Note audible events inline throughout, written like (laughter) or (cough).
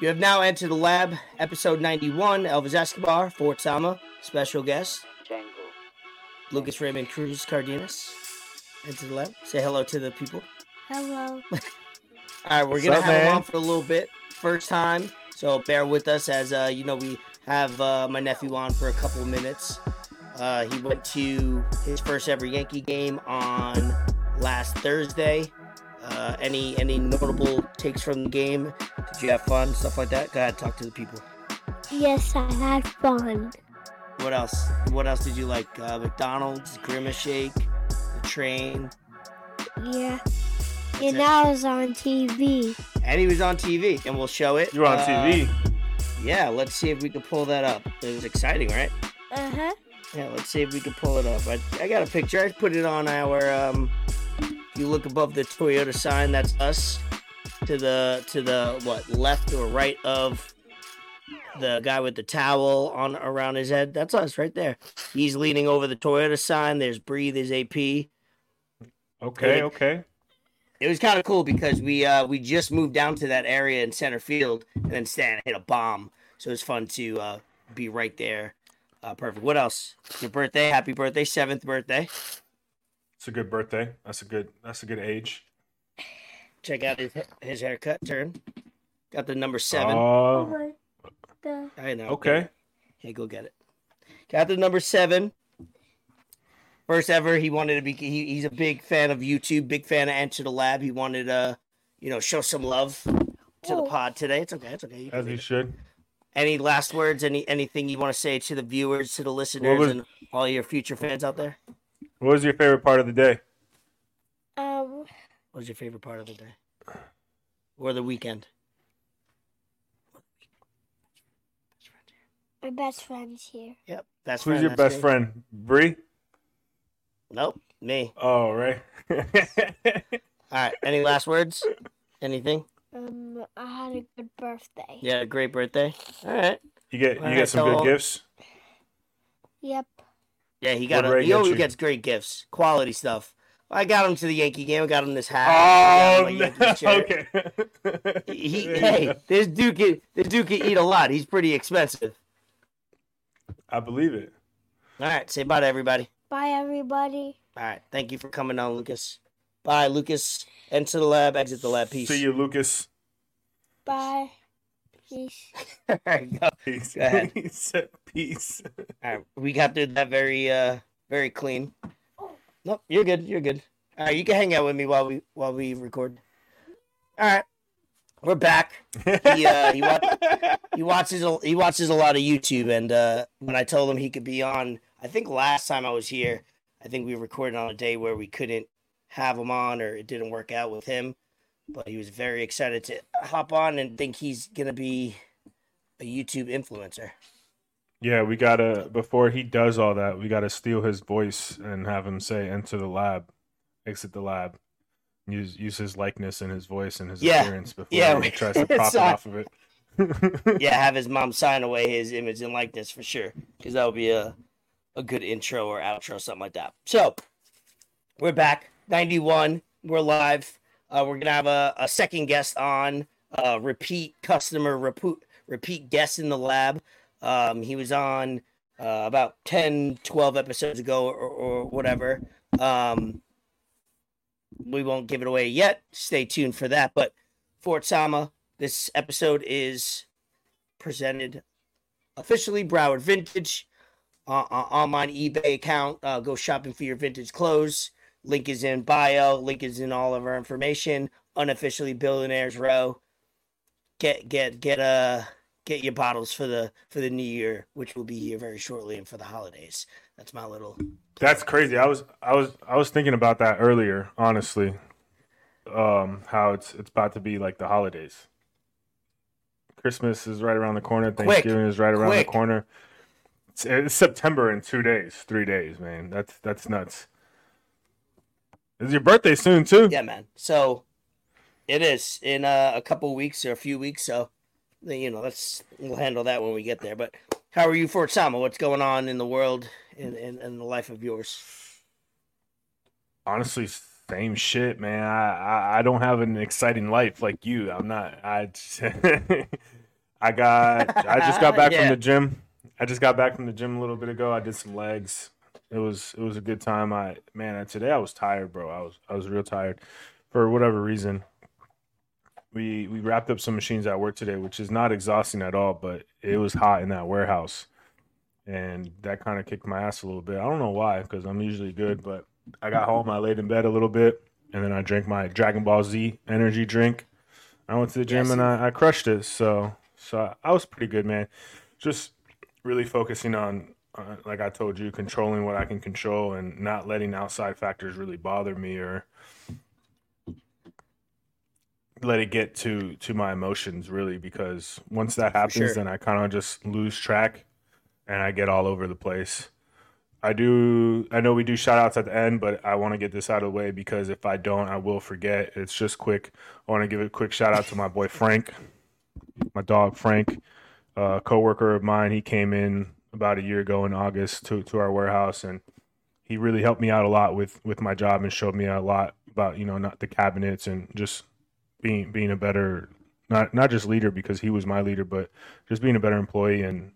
You have now entered the lab, episode 91. Elvis Escobar, Fort Sama, special guest. Django. Lucas Raymond Cruz Cardenas. Enter the lab. Say hello to the people. Hello. (laughs) All right, we're What's gonna up, have him on for a little bit. First time, so bear with us as uh, you know we have uh, my nephew on for a couple of minutes. Uh, he went to his first ever Yankee game on last Thursday. Uh, any any notable takes from the game? Did you have fun? Stuff like that. Go ahead, talk to the people. Yes, I had fun. What else? What else did you like? Uh, McDonald's, Grimace Shake, the train, Yeah. That's and it. I was on TV. and he was on TV, and we'll show it. You're on Uh, TV. Yeah, let's see if we can pull that up. It was exciting, right? Uh huh. Yeah, let's see if we can pull it up. I, I got a picture. I put it on our. Um, you look above the Toyota sign, that's us. To the to the what left or right of the guy with the towel on around his head. That's us right there. He's leaning over the Toyota sign. There's Bree. There's AP. Okay, okay. It was kind of cool because we uh we just moved down to that area in center field, and then Stan hit a bomb. So it was fun to uh, be right there. Uh, perfect. What else? Your birthday. Happy birthday. Seventh birthday. It's a good birthday. That's a good. That's a good age. Check out his his haircut. Turn. Got the number seven. Oh, The I know. okay. Hey, go get it. Got the number seven. First ever, he wanted to be. He, he's a big fan of YouTube. Big fan of Enter the Lab. He wanted to, you know, show some love to the Oh. pod today. It's okay. It's okay. You As he it. should. Any last words? Any anything you want to say to the viewers, to the listeners, was- and all your future fans out there? What was your favorite part of the day? um What was your favorite part of the day or the weekend? my best friend's here. Yep, that's Who's your best friend? Bree. Nope, me. Oh, right. (laughs) All right. Any last words? Anything? Um, I had a good birthday. Yeah, great birthday. All right. you get you Alright, get some so- good gifts. Yep. Yeah, he got. A, he always you? gets great gifts, quality stuff. I got him to the Yankee game. I got him this hat. Oh, I got him a no. (laughs) Okay. He, (laughs) hey, this dude can this dude can eat a lot. He's pretty expensive. I believe it. All right, say bye to everybody. Bye, everybody. All right, thank you for coming on, Lucas. Bye, Lucas. Enter the lab, exit the lab. Peace. See you, Lucas. Bye. Peace. (laughs) All right, go. Peace. Go ahead. Peace. Peace. All right, we got through that very, uh, very clean. Nope, you're good. You're good. All right, you can hang out with me while we while we record. All right, we're back. He, uh, he wa- (laughs) He watches a, he watches a lot of YouTube, and uh, when I told him he could be on, I think last time I was here, I think we recorded on a day where we couldn't have him on, or it didn't work out with him. But he was very excited to hop on and think he's gonna be a YouTube influencer. Yeah, we gotta before he does all that, we gotta steal his voice and have him say enter the lab, exit the lab. Use use his likeness and his voice and his Yeah. appearance before Yeah, he tries (laughs) to profit off of it. (laughs) yeah, have his mom sign away his image and likeness for sure, because that would be a a good intro or outro, something like that. So we're back, ninety one. We're live. Uh, we're gonna have a, a second guest on, uh, repeat customer, repeat repeat guest in the lab. Um, he was on uh, about 10, 12 episodes ago or, or whatever. Um, we won't give it away yet. Stay tuned for that. But Fort Sama, this episode is presented officially Broward Vintage uh, uh, online eBay account. Uh, go shopping for your vintage clothes. Link is in bio. Link is in all of our information. Unofficially Billionaires Row. Get get get uh get your bottles for the for the new year, which will be here very shortly, and for the holidays. That's my little That's crazy. I was I was I was thinking about that earlier, honestly. Um, how it's it's about to be like the holidays. Christmas is right around the corner. Quick. Thanksgiving is right around Quick. the corner. It's, it's September in two days, three days, man. That's that's nuts. Is your birthday soon too. yeah, man. So it is in uh, a couple weeks or a few weeks. So you know, let's we'll handle that when we get there. But how are you, Fort Sama? What's going on in the world in in, in the life of yours? honestly same shit man I, I i don't have an exciting life like you i'm not i (laughs) I got. I just got (laughs) back Yeah. from the gym. I just got back from the gym a little bit ago. I did some legs. It was it was a good time. I man, today I was tired, bro. I was I was real tired for whatever reason. We we wrapped up some machines at work today, which is not exhausting at all, but it was hot in that warehouse, and that kind of kicked my ass a little bit. I don't know why, because I'm usually good, but I got home, I laid in bed a little bit, and then I drank my Dragon Ball Z energy drink. I went to the gym Yes. and I, I crushed it. So so I, I was pretty good, man. Just really focusing on, uh, like I told you, controlling what I can control and not letting outside factors really bother me or let it get to to my emotions really because once that happens sure. then I kind of just lose track and I get all over the place. I do I know we do shout outs at the end, but I want to get this out of the way because if I don't I will forget. It's just quick. I want to give a quick shout out to my boy Frank, my dog Frank, a coworker of mine. He came in about a year ago in August to to our warehouse and he really helped me out a lot with with my job and showed me a lot about, you know, not the cabinets and just being being a better not not just leader because he was my leader, but just being a better employee and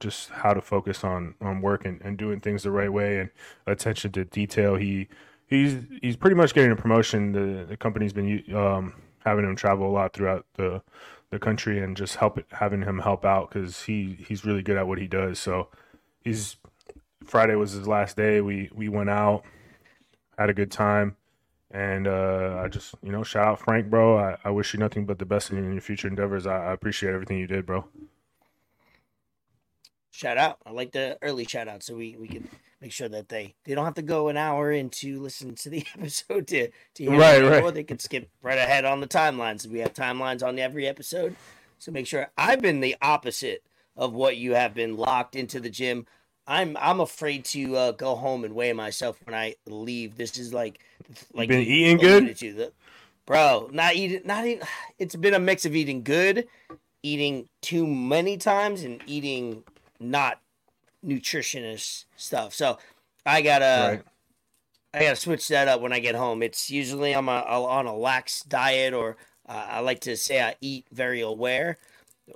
just how to focus on on work and, and doing things the right way and attention to detail. He he's he's pretty much getting a promotion. The the company's been um, having him travel a lot throughout the the country and just help having him help out because he he's really good at what he does. So he's Friday was his last day. We we went out, had a good time. And uh, I just, you know, shout out Frank, bro. I, I wish you nothing but the best in your future endeavors. I, I appreciate everything you did, bro. Shout out. I like the early shout out so we, we can make sure that they, they don't have to go an hour into listen to the (laughs) episode to, to hear Right, it, right. or they can skip right ahead on the timelines. We have timelines on every episode. So make sure I've been the opposite of what you have been locked into the gym. I'm I'm afraid to uh, go home and weigh myself when I leave. This is like like been eating good? to, the- bro. Not eating, not eating. (sighs) It's been a mix of eating good, eating too many times, and eating not nutritionist stuff. So I gotta right. I gotta switch that up when I get home. It's usually I'm a, on a lax diet, or uh, I like to say I eat very aware.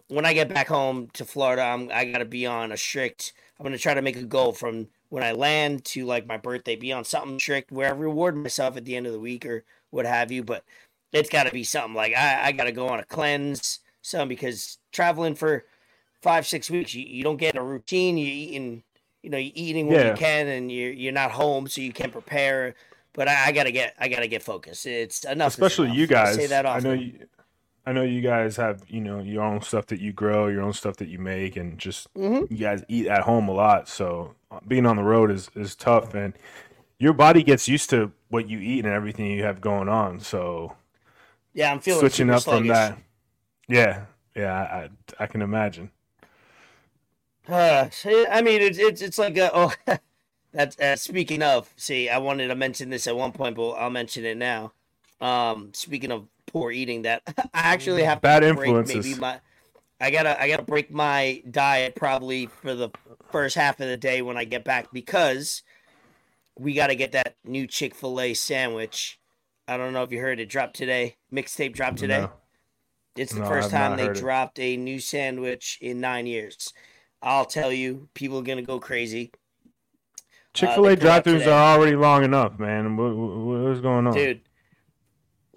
When I get back home to Florida, I'm I gotta be on a strict. I'm gonna try to make a goal from when I land to like my birthday, be on something strict where I reward myself at the end of the week or what have you. But it's got to be something like I, I got to go on a cleanse, some because traveling for five six weeks, you, you don't get a routine. You eating, you know, you eating what Yeah. you can, and you're you're not home, so you can't prepare. But I, I gotta get I gotta get focused. It's enough. especially enough. you I guys. say that I often. know you. I know you guys have you know your own stuff that you grow, your own stuff that you make, and just Mhm. you guys eat at home a lot. So uh, being on the road is is tough, and your body gets used to what you eat and everything you have going on. So Yeah, I'm feeling switching up from that, yeah, yeah, I I can imagine. Uh, I mean, it's it's it's like uh, oh, (laughs) that's uh, speaking of. See, I wanted to mention this at one point, but I'll mention it now. Um, speaking of poor eating, that (laughs) I actually have to Bad break influences. Maybe my, I gotta I gotta break my diet probably for the first half of the day when I get back because we gotta get that new Chick Fil A sandwich. I don't know if you heard it dropped today. Mixtape dropped today. No. It's the No, first time they heard it. dropped a new sandwich in nine years. I'll tell you, people are gonna go crazy, uh, Chick Fil A out drive-throughs are already long enough, man. What, what, what's going on, dude.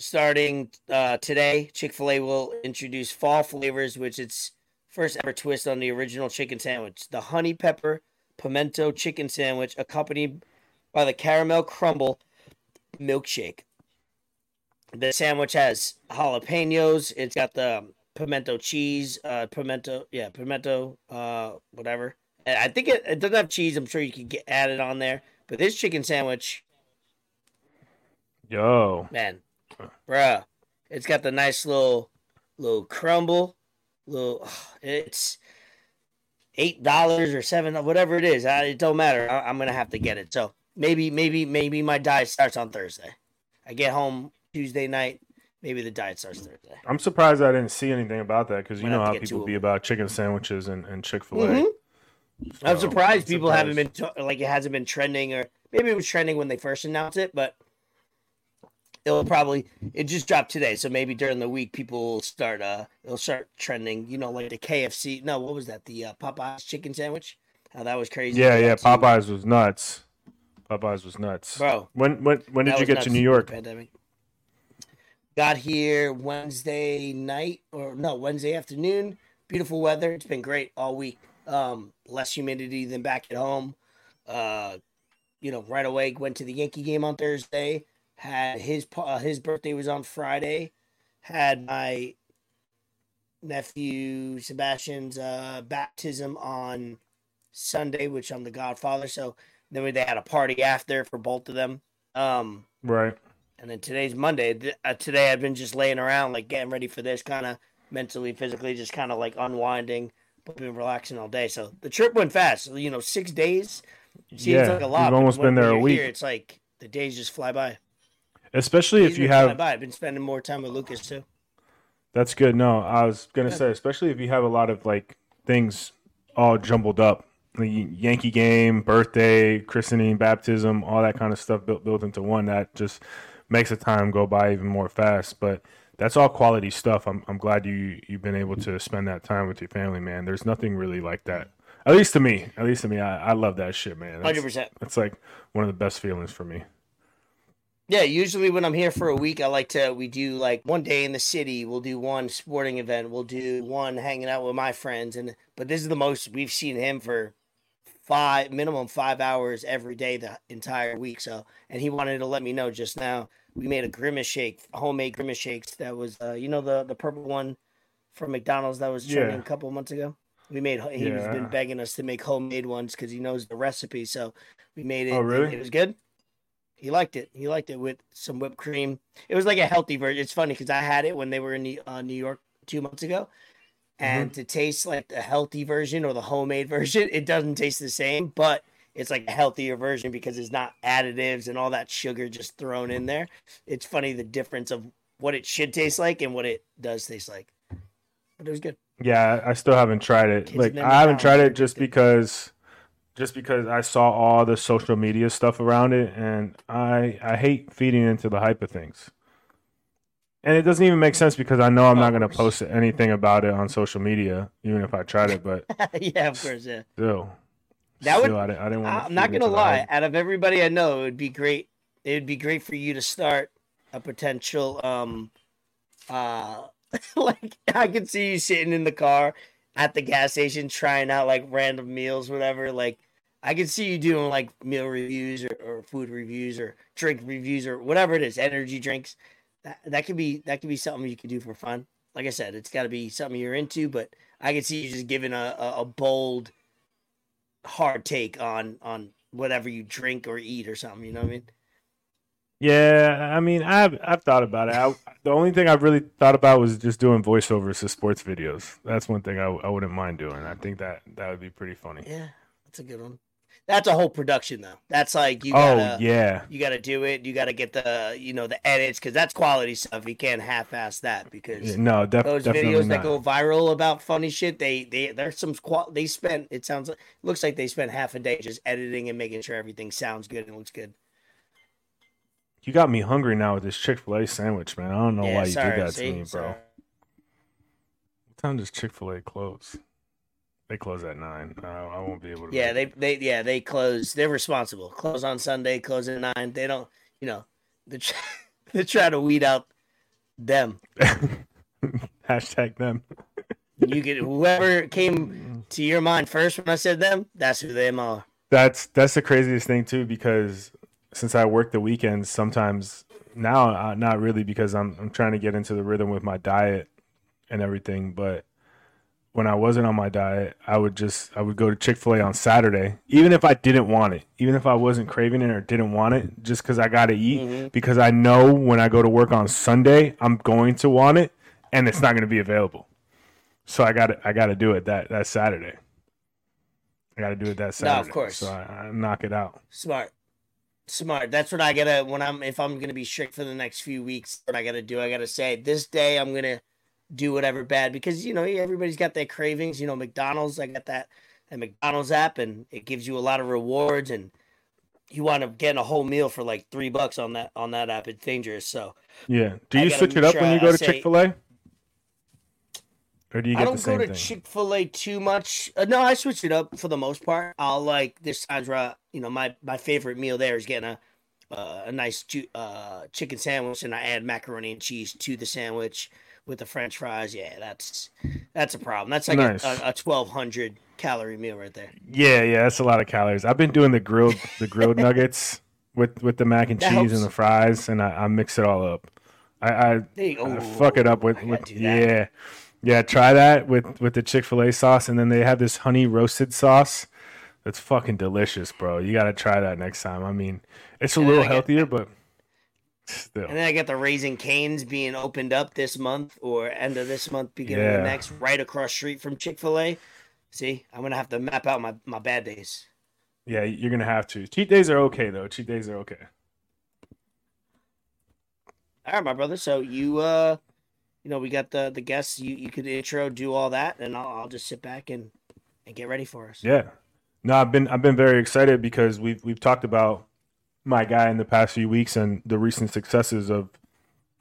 Starting uh, today, Chick Fil A will introduce fall flavors, which its first ever twist on the original chicken sandwich: the honey pepper pimento chicken sandwich, accompanied by the caramel crumble milkshake. The sandwich has jalapenos. It's got the pimento cheese, uh, pimento, yeah, pimento, uh, whatever. And I think it, it doesn't have cheese. I'm sure you can get added on there. But this chicken sandwich, Yo, man, bruh, it's got the nice little, little crumble, little. (sighs) It's eight dollars or seven, whatever it is. I, it don't matter. I, I'm gonna have to get it. So maybe, maybe, maybe my diet starts on Thursday. I get home Tuesday night. Maybe the diet starts Thursday. I'm surprised I didn't see anything about that because you know how people be about chicken sandwiches and, and Chick Fil A. Mhm. I'm surprised people haven't been surprised. like it hasn't been trending or maybe it was trending when they first announced it, but it'll probably it just dropped today, so maybe during the week people will start uh it'll start trending. You know, like the KFC. No, what was that? The uh, Popeyes chicken sandwich. How that was crazy. Yeah, yeah. Popeyes was nuts. Popeyes was nuts. bro. When when when did you get to New York? Pandemic. Got here Wednesday night or no Wednesday afternoon. Beautiful weather. It's been great all week. Um, less humidity than back at home. Uh, you know, right away went to the Yankee game on Thursday. Had his uh, his birthday was on Friday. Had my nephew Sebastian's uh, baptism on Sunday, which I'm the godfather. So then they had a party after for both of them. Um, Right. and then today's Monday. Th- Uh, today I've been just laying around, like getting ready for this, kind of mentally, physically, just kind of like unwinding, but been relaxing all day. So the trip went fast. You know, six days seems Yeah, like a lot. you've almost been there a week. Here, it's like the days just fly by. Especially if you have. I've been spending more time with Lucas too. That's good. No, I was gonna Yeah. say, especially if you have a lot of like things all jumbled up, the Yankee game, birthday, christening, baptism, all that kind of stuff built built into one. That just makes the time go by even more fast. But that's all quality stuff. I'm I'm glad you you've been able to spend that time with your family, man. There's nothing really like that. At least to me. At least to me. I, I love that shit, man. Hundred percent. that's like one of the best feelings for me. Yeah, usually when I'm here for a week, I like to we do like one day in the city, we'll do one sporting event, we'll do one hanging out with my friends, and but this is the most we've seen him for five minimum five hours every day the entire week. So, and he wanted to let me know just now. We made a grimace shake, homemade grimace shakes. That was, uh, you know, the the purple one from McDonald's that was trending Yeah. a couple months ago. We made. He was Yeah. been begging us to make homemade ones because he knows the recipe. So we made it. Oh, and really? It was good. He liked it. He liked it with some whipped cream. It was like a healthy version. It's funny because I had it when they were in New- uh, New York two months ago, and to taste like the healthy version or the homemade (laughs) version, it doesn't taste the same, but it's like a healthier version because it's not additives and all that sugar just thrown in there. It's funny the difference of what it should taste like and what it does taste like. But it was good. Yeah, I still haven't tried it. Kids like I haven't tried it just because just because I saw all the social media stuff around it and I I hate feeding into the hype of things. And it doesn't even make sense because I know I'm not going to post anything about it on social media even if I tried it, but (laughs) yeah, of course. Yeah. still That would- still, I didn't, I didn't want I'm not gonna lie. Out of everybody I know, it would be great. It would be great for you to start a potential um uh (laughs) like I could see you sitting in the car at the gas station trying out like random meals, whatever. Like I could see you doing like meal reviews or, or food reviews or drink reviews or whatever it is, energy drinks. That that could be that could be something you could do for fun. Like I said, it's got to be something you're into, but I could see you just giving a, a, a bold hard take on on whatever you drink or eat or something. You know what I mean? Yeah, I mean, I've I've thought about it. I, the only thing I've really thought about was just doing voiceovers to sports videos. That's one thing I, I wouldn't mind doing. I think that that would be pretty funny. Yeah, that's a good one. That's a whole production though. That's like you oh gotta yeah, you gotta do it. You gotta get the you know the edits because that's quality stuff. You can't half-ass that because Yeah, no, def- those definitely videos not. that go viral about funny shit, they they there's some qual. They spent it sounds like looks like they spent half a day just editing and making sure everything sounds good and looks good. You got me hungry now with this Chick Fil A sandwich, man. I don't know yeah, why you sorry, did that see? to me, bro. Sorry. What time does Chick Fil A close? They close at nine. I, I won't be able to. Yeah, they they yeah they close. They're responsible. Close on Sunday. Close at nine. They don't. You know, they try, (laughs) they try to weed out them. (laughs) Hashtag them. You get (laughs) whoever came to your mind first when I said them. That's who them are. That's that's the craziest thing too, because since I work the weekends, sometimes now uh, not really because I'm I'm trying to get into the rhythm with my diet and everything. But when I wasn't on my diet, I would just I would go to Chick Fil A on Saturday, even if I didn't want it, even if I wasn't craving it or didn't want it, just because I got to eat. Mhm. Because I know when I go to work on Sunday, I'm going to want it, and it's not going to be available. So I got to I got to do it that that Saturday. I got to do it that Saturday. No, of course. So I, I knock it out. Smart, smart. That's what I gotta when I'm if I'm gonna be strict for the next few weeks. What I gotta do, I gotta say this day I'm gonna do whatever bad because you know everybody's got their cravings. You know McDonald's, I got that that McDonald's app and it gives you a lot of rewards and you wind up getting a whole meal for like three bucks on that on that app. It's dangerous. So Yeah. Do you switch it up sure when you I go to Chick Fil A? Or do you I don't the same go to? Chick Fil A too much. Uh, no, I switch it up for the most part. I'll like this times where you know my my favorite meal there is getting a uh, a nice ju- uh, chicken sandwich and I add macaroni and cheese to the sandwich with the French fries. Yeah, that's that's a problem. That's like Nice. a, a, a twelve hundred calorie meal right there. Yeah, yeah, that's a lot of calories. I've been doing the grilled the grilled (laughs) nuggets with with the mac and That cheese helps. and the fries, and I, I mix it all up. I, I, There you go. I fuck it up with, with yeah, yeah. Try that with with the Chick Fil A sauce, and then they have this honey roasted sauce. That's fucking delicious, bro. You got to try that next time. I mean, it's a And little healthier, but still. And then I got the Raising Canes being opened up this month or end of this month, beginning Yeah. of next, right across street from Chick Fil A. See, I'm gonna have to map out my, my bad days. Yeah, you're gonna have to. Cheat days are okay though. Cheat days are okay. All right, my brother. So you, uh, you know, we got the the guests. You you could intro, do all that, and I'll, I'll just sit back and and get ready for us. Yeah. No, I've been I've been very excited because we've we've talked about my guy in the past few weeks and the recent successes of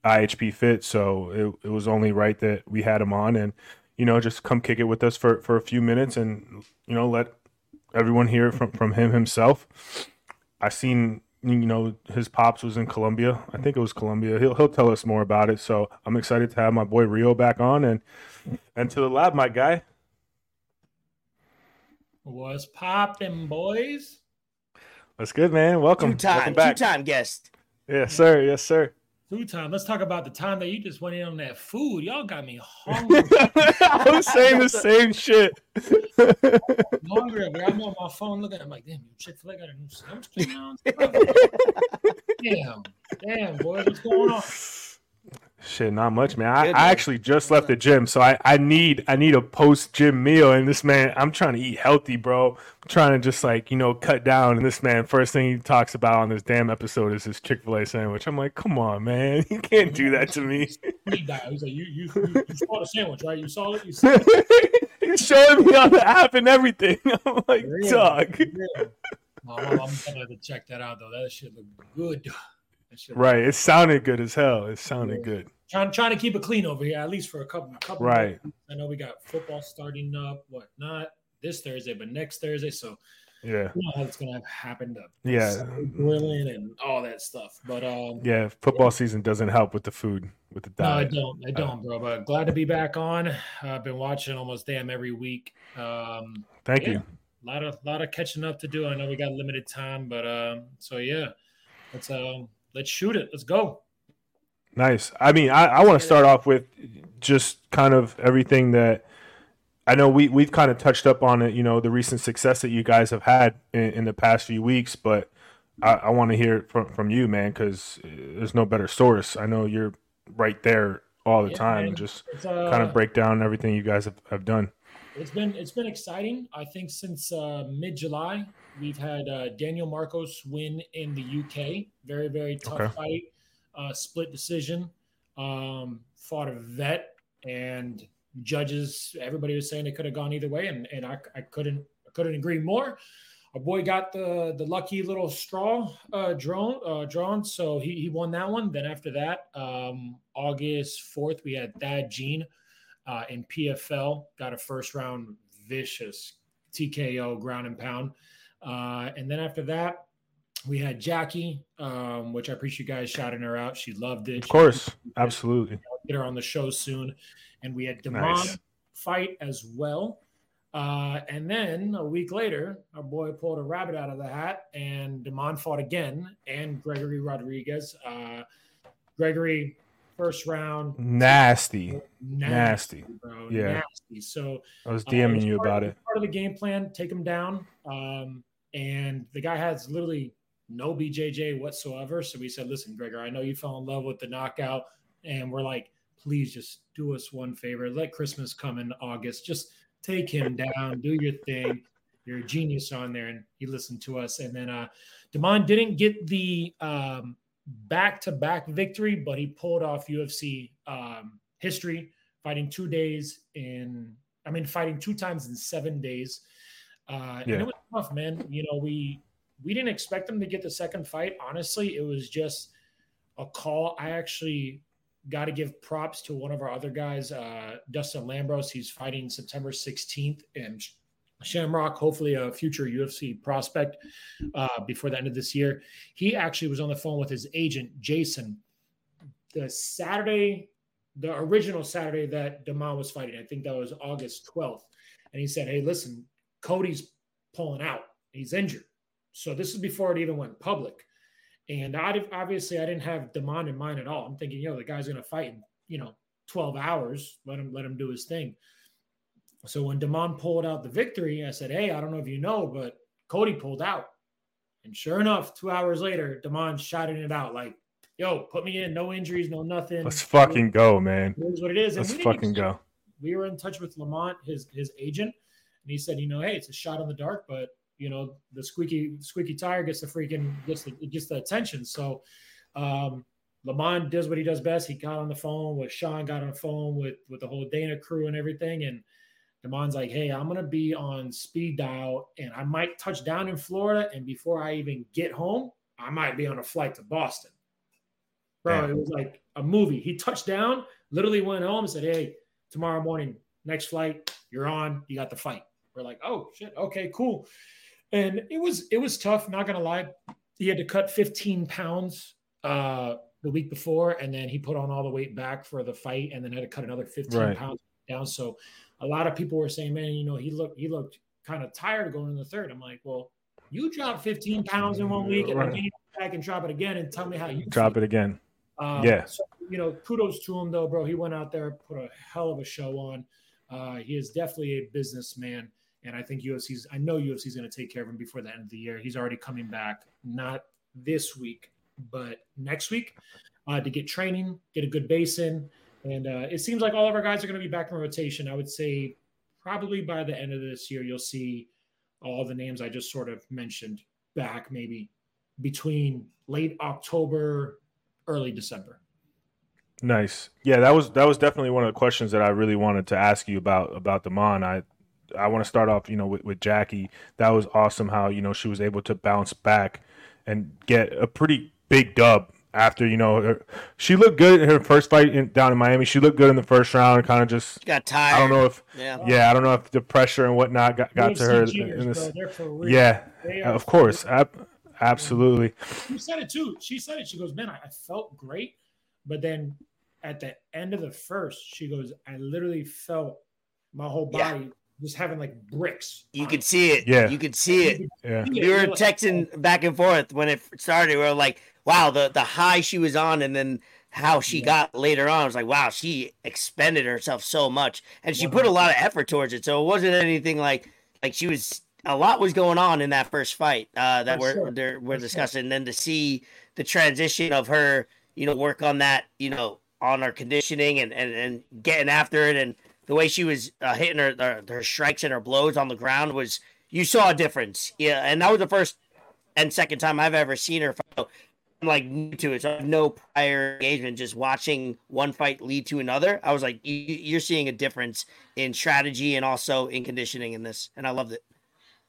IHP Fit. So it, it was only right that we had him on and you know just come kick it with us for for a few minutes and you know let everyone hear from from him himself. I seen you know his pops was in Colombia. I think it was Colombia. He'll he'll tell us more about it. So I'm excited to have my boy Rio back on and and to the lab, my guy. What's popping, boys? That's good, man. Welcome. Two time, Welcome two time guest. Yes, sir. Yes, sir. Food time. Let's talk about the time that you just went in on that food. Y'all got me hungry. (laughs) I was saying the same shit. hungry. But I'm on my phone looking. I'm like, damn, Chick Fil A got a new sandwich (laughs) damn, damn, boy, what's going on? Shit, not much, man. I, I actually just left the gym, so I, I need I need a post gym meal. And this man, I'm trying to eat healthy, bro. I'm trying to just like you know cut down. And this man, first thing he talks about on this damn episode is his Chick Fil A sandwich. I'm like, come on, man, (laughs) you can't do that to me. He died. He's like, you, you, you, you saw the sandwich, right? You saw it. You (laughs) saw it. He's showing me on the app and everything. (laughs) I'm like, Real, dog. real. No, I'm, I'm gonna have to check that out though. That shit look good. That shit look- Right. It sounded good as hell. It sounded Yeah. good. Trying, trying to keep it clean over here, at least for a couple, couple. Right. weeks. I know we got football starting up. What not this Thursday, but next Thursday. So Yeah. you know how it's gonna happen. To Yeah. grilling and all that stuff. But um, Yeah. Football season doesn't help with the food, with the diet. no, I don't. I don't, bro. But glad to be back on. I've been watching almost damn every week. Um, Thank yeah. you. a lot of lot of catching up to do. I know we got limited time, but um, so yeah, let's um, let's shoot it. Let's go. Nice. I mean, I, I want to start off with just kind of everything that I know we, we've kind of touched up on it, you know, the recent success that you guys have had in, in the past few weeks, but I, I want to hear from, from you, man, because there's no better source. I know you're right there all the Yeah, time man. and just uh, kind of break down everything you guys have, have done. It's been it's been exciting. I think since uh, mid July, we've had uh, Daniel Marcos win in the UK. Very very tough Okay. fight, uh, split decision. Um, fought a vet and judges. Everybody was saying it could have gone either way, and and I, I couldn't I couldn't agree more. Our boy got the the lucky little straw uh, drawn uh, drawn, so he, he won that one. Then after that, um, August fourth, we had Thad Jean uh, in PFL, got a first round vicious TKO ground and pound. Uh, and then after that, we had Jackie, um, which I appreciate you guys shouting her out. She loved it. Of course. Absolutely. Get her on the show soon. And we had Demond Nice. fight as well. Uh, and then a week later, our boy pulled a rabbit out of the hat, and Demond fought again, and Gregory Rodrigues. Uh, Gregory, first round, Nasty. nasty, Nasty. bro. Yeah. Nasty. So I was uh, DMing it's you about it. Part of the game plan, take him down. Um, and the guy has literally no BJJ whatsoever. So we said, listen, Gregor, I know you fell in love with the knockout. And we're like, please just do us one favor. Let Christmas come in August. Just take him down, do your thing. You're a genius on there. And he listened to us. And then uh Damon didn't get the um back-to-back victory, but he pulled off UFC um history, fighting two days in I mean, fighting two times in seven days. Uh, Yeah. and it was tough, man. You know, we we didn't expect him to get the second fight. Honestly, it was just a call. I actually got to give props to one of our other guys, uh, Dustin Lampros. He's fighting September 16th in Shamrock, hopefully a future UFC prospect uh, before the end of this year. He actually was on the phone with his agent, Jason, the Saturday, the original Saturday that Damon was fighting. I think that was August 12th. And he said, Hey, listen, Cody's pulling out. He's injured. So this is before it even went public. And I obviously I didn't have Damon in mind at all. I'm thinking, yo, the guy's gonna fight in, you know, 12 hours. Let him let him do his thing. So when Demond pulled out the victory, I said, Hey, I don't know if you know, but Cody pulled out. And sure enough, two hours later, Demond shouting it out like, yo, put me in, no injuries, no nothing. Let's fucking go, man. Here's what it is. Let's fucking go. We were in touch with Lamont, his his agent, and he said, you know, hey, it's a shot in the dark, but you know the squeaky squeaky tire gets the freaking gets the gets the attention. So um, Lamont does what he does best. He got on the phone with Sean, got on the phone with with the whole Dana crew and everything, and Damon's like, hey, I'm gonna be on speed dial, and I might touch down in Florida, and before I even get home, I might be on a flight to Boston. Bro, it was like a movie. He touched down, literally went home and said, Hey, tomorrow morning, next flight, you're on, you got the fight. We're like, oh shit, okay, cool. And it was it was tough, not gonna lie. He had to cut 15 pounds uh the week before, and then he put on all the weight back for the fight, and then had to cut another 15 right. pounds down. So a lot of people were saying, Man, you know, he looked he looked kind of tired going in the third. I'm like, well, you dropped 15 pounds in one week and right. then back and drop it again and tell me how you drop feel. it again. Um, yeah. So, you know, kudos to him though, bro. He went out there, put a hell of a show on. Uh, he is definitely a businessman. And I think UFC's, I know UFC's going to take care of him before the end of the year. He's already coming back, not this week, but next week uh, to get training, get a good base in. And uh, it seems like all of our guys are going to be back in rotation. I would say probably by the end of this year, you'll see all the names I just sort of mentioned back maybe between late October, early December. Nice. Yeah, that was that was definitely one of the questions that I really wanted to ask you about about Damon. I I want to start off, you know, with, with Jackie. That was awesome how, you know, she was able to bounce back and get a pretty big dub after, you know, her, she looked good in her first fight in, down in Miami. She looked good in the first round, kind of just she got tired. I don't know if, yeah, yeah I don't know if the pressure and whatnot got, got to her. in this, yeah, of course. absolutely. She said it too. She said it. She goes, man, I, I felt great. But then at the end of the first, she goes, I literally felt my whole body yeah just having like bricks. You could see it. Yeah. You could see it. Yeah. We were texting back and forth when it started. We were like, wow, the, the high she was on and then how she yeah. got later on. I was like, wow, she expended herself so much. And she 100%. put a lot of effort towards it. So it wasn't anything like like she was a lot was going on in that first fight uh, that For we're sure. we're discussing. Sure. And then to see the transition of her, you know, work on that, you know, on her conditioning and, and, and getting after it and the way she was uh, hitting her, her, her strikes and her blows on the ground was you saw a difference. Yeah, and that was the first and second time I've ever seen her fight. I'm like new to it, so I have no prior engagement. Just watching one fight lead to another, I was like, you're seeing a difference in strategy and also in conditioning in this, and I loved it.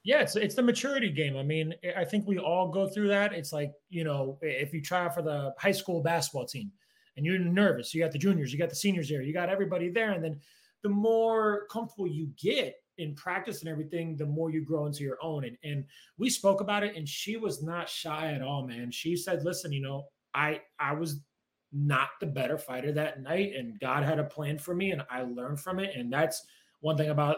Yeah, it's it's the maturity game. I mean, I think we all go through that. It's like you know, if you try for the high school basketball team, and you're nervous, you got the juniors, you got the seniors there, you got everybody there, and then the more comfortable you get in practice and everything, the more you grow into your own. And, and we spoke about it, and she was not shy at all, man. She said, "Listen, you know, I I was not the better fighter that night, and God had a plan for me, and I learned from it. And that's one thing about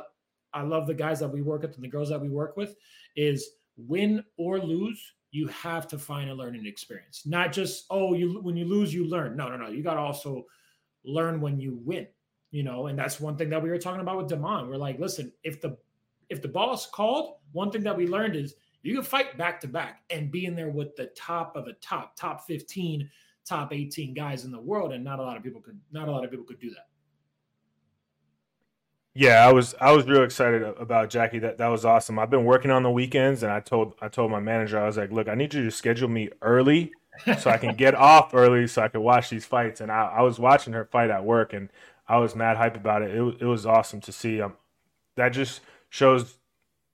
I love the guys that we work with and the girls that we work with is win or lose, you have to find a learning experience. Not just oh, you when you lose, you learn. No, no, no. You got to also learn when you win you know, and that's one thing that we were talking about with Damon. We're like, listen, if the if the boss called, one thing that we learned is you can fight back to back and be in there with the top of the top, top 15, top 18 guys in the world. And not a lot of people could not a lot of people could do that. Yeah, I was I was real excited about Jackie. That that was awesome. I've been working on the weekends, and I told I told my manager I was like, look, I need you to schedule me early so I can (laughs) get off early so I can watch these fights. And I, I was watching her fight at work, and I was mad hype about it. It, it was awesome to see. Um, that just shows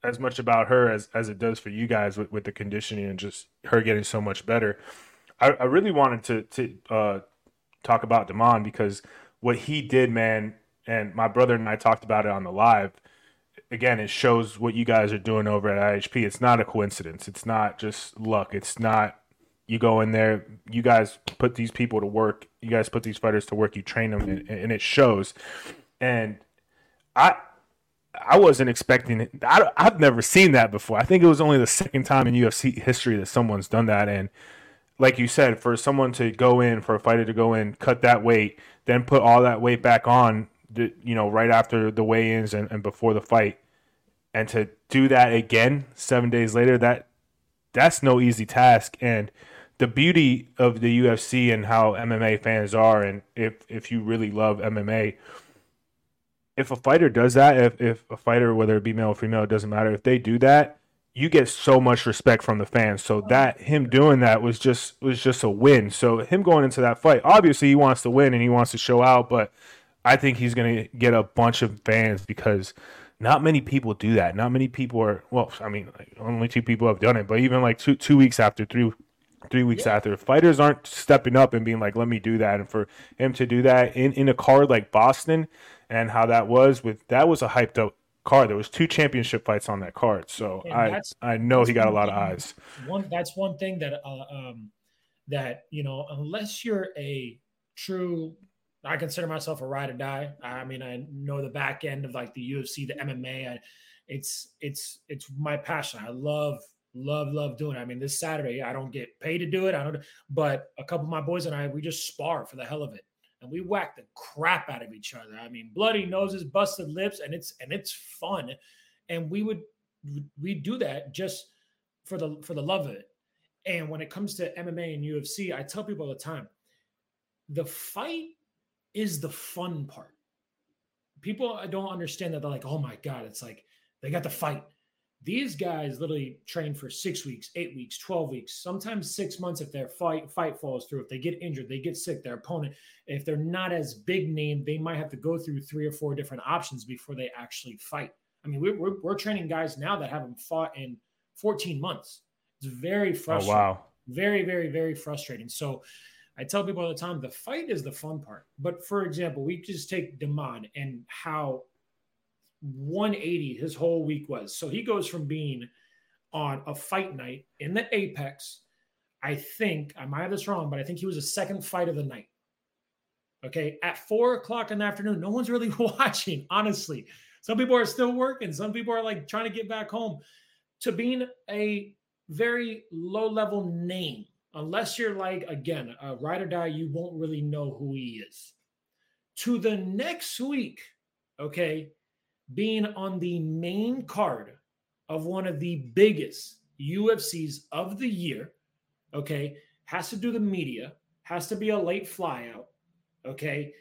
as much about her as as it does for you guys with, with the conditioning and just her getting so much better. I, I really wanted to to uh, talk about Damon because what he did, man, and my brother and I talked about it on the live. Again, it shows what you guys are doing over at IHP. It's not a coincidence. It's not just luck. It's not you go in there. You guys put these people to work. You guys put these fighters to work. You train them, and, and it shows. And I I wasn't expecting it. I, have never seen that before. I think it was only the second time in UFC history that someone's done that. And like you said, for someone to go in, for a fighter to go in, cut that weight, then put all that weight back on, you know, right after the weigh-ins and, and before the fight, and to do that again seven days later, that that's no easy task. And the beauty of the UFC and how MMA fans are, and if if you really love MMA, if a fighter does that, if if a fighter, whether it be male or female, it doesn't matter, if they do that, you get so much respect from the fans. So that him doing that was just was just a win. So him going into that fight, obviously he wants to win and he wants to show out, but I think he's to get a bunch of fans because not many people do that. Not many people are well, I mean, like, only two people have done it, but even like two two weeks after, three three weeks yeah. after, fighters aren't stepping up and being like, "Let me do that." And for him to do that in in a card like Boston and how that was with that was a hyped up card. There was two championship fights on that card, so I I know he got a lot of eyes. One that's one thing that uh, um that you know unless you're a true I consider myself a ride or die. I mean, I know the back end of like the UFC, the MMA. I, it's it's it's my passion. I love love love doing it. I mean, this Saturday I don't get paid to do it. I don't, but a couple of my boys and I we just spar for the hell of it and we whack the crap out of each other. I mean, bloody noses, busted lips, and it's and it's fun. And we would we do that just for the for the love of it. And when it comes to MMA and UFC, I tell people all the time, the fight is the fun part. People don't understand that they're like, oh my God, it's like they got the fight. These guys literally train for six weeks, eight weeks, 12 weeks, sometimes six months if their fight fight falls through. If they get injured, they get sick, their opponent, if they're not as big name, they might have to go through three or four different options before they actually fight. I mean, we're, we're, we're training guys now that haven't fought in 14 months. It's very oh, frustrating. Oh, wow. Very, very, very frustrating. So I tell people all the time the fight is the fun part. But for example, we just take Damon and how 180 his whole week was. So he goes from being on a fight night in the Apex. I think I might have this wrong, but I think he was a second fight of the night. Okay, at four o'clock in the afternoon, no one's really (laughs) watching. Honestly, some people are still working. Some people are like trying to get back home. To being a very low level name, unless you're like again a ride or die, you won't really know who he is. To the next week, okay, being on the main card of one of the biggest UFCs of the year, okay, has to do the media, has to be a late flyout, okay,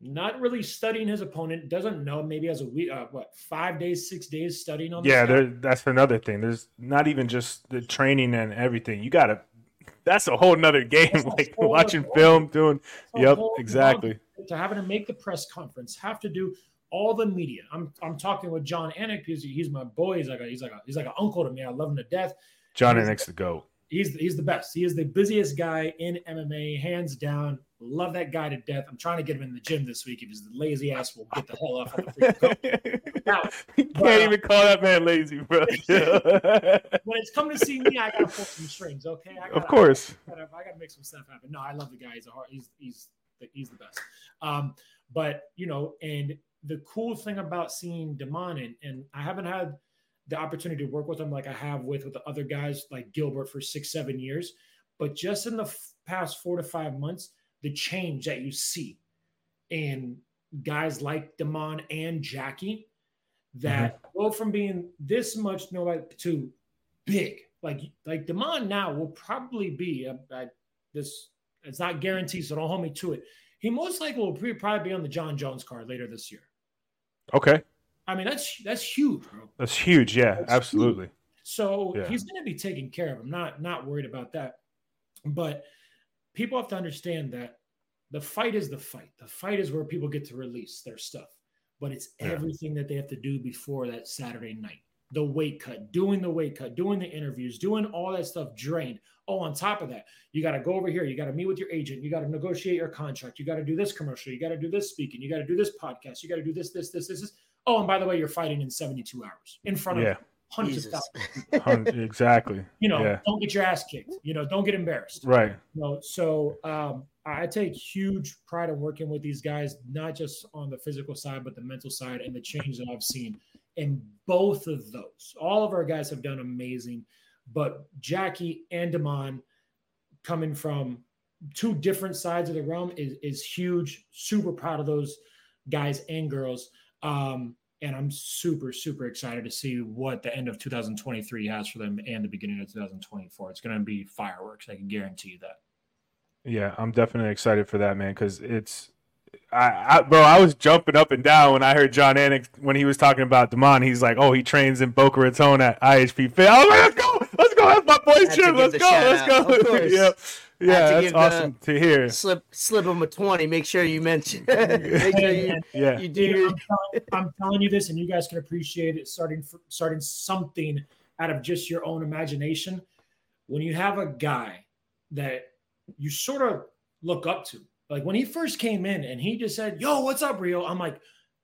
not really studying his opponent, doesn't know, maybe has a week, uh, what, five days, six days studying on. Yeah, there, that's another thing. There's not even just the training and everything. You got to. That's a whole nother game. like watching film, doing. Yep, exactly. To having to make the press conference, have to do all the media. I'm I'm talking with Jon Anik because he's my boy. He's like a, he's like a, he's like an uncle to me. I love him to death. Jon Anik's the goat. He's he's the best. He is the busiest guy in MMA, hands down. Love that guy to death. I'm trying to get him in the gym this week. If he's the lazy ass, will get the hell off. of The (laughs) now, you can't but, even call that man lazy, bro. (laughs) when it's come to see me, I gotta pull some strings. Okay, gotta, of course. I gotta, I gotta, make some stuff happen. No, I love the guy. He's a hard. He's he's the, he's the best. Um, but you know, and the cool thing about seeing Damon, and, and I haven't had the opportunity to work with him like I have with with the other guys like Gilbert for six, seven years. But just in the f- past four to five months, the change that you see in guys like Damon and Jackie that mm-hmm. go from being this much nobody to big. Like like Damon now will probably be a, a, this. It's not guaranteed, so don't hold me to it. He most likely will probably be on the Jon Jones card later this year. Okay. I mean, that's that's huge, bro. That's huge. Yeah, that's absolutely. Huge. So yeah. he's going to be taken care of. I'm not not worried about that. But people have to understand that the fight is the fight. The fight is where people get to release their stuff. But it's yeah. everything that they have to do before that Saturday night. The weight cut, doing the weight cut, doing the interviews, doing all that stuff drained. Oh, on top of that, you got to go over here. You got to meet with your agent. You got to negotiate your contract. You got to do this commercial. You got to do this speaking. You got to do this podcast. You got to do this, this, this, this, this. Oh, and by the way, you're fighting in 72 hours in front of Yeah. hundreds Jesus. of (laughs) thousands. Exactly. You know, Yeah. don't get your ass kicked. You know, don't get embarrassed. Right. You know, so um, I take huge pride in working with these guys, not just on the physical side, but the mental side and the change that I've seen in both of those. All of our guys have done amazing, but Jackie and Damon coming from two different sides of the realm is, is huge. Super proud of those guys and girls. Um, and I'm super, super excited to see what the end of 2023 has for them and the beginning of 2024. It's going to be fireworks. I can guarantee you that. Yeah, I'm definitely excited for that, man, because it's, I, I, bro, I was jumping up and down when I heard Jon Anik when he was talking about Demond. He's like, oh, he trains in Boca Raton at IHP Fit. I was like, let's go, let's go, that's my boy Had to Jim, let's go, let's out, go. of (laughs) course. yeah, yeah, to that's give the- awesome to hear. Slip slip him a 20. Make sure you mention. (laughs) Make sure you, (laughs) Yeah, you do You know, I'm, telling, I'm telling you this, and you guys can appreciate it. Starting fr- starting something out of just your own imagination. When you have a guy that you sort of look up to, like when he first came in and he just said, "Yo, what's up, Rio?" I'm like,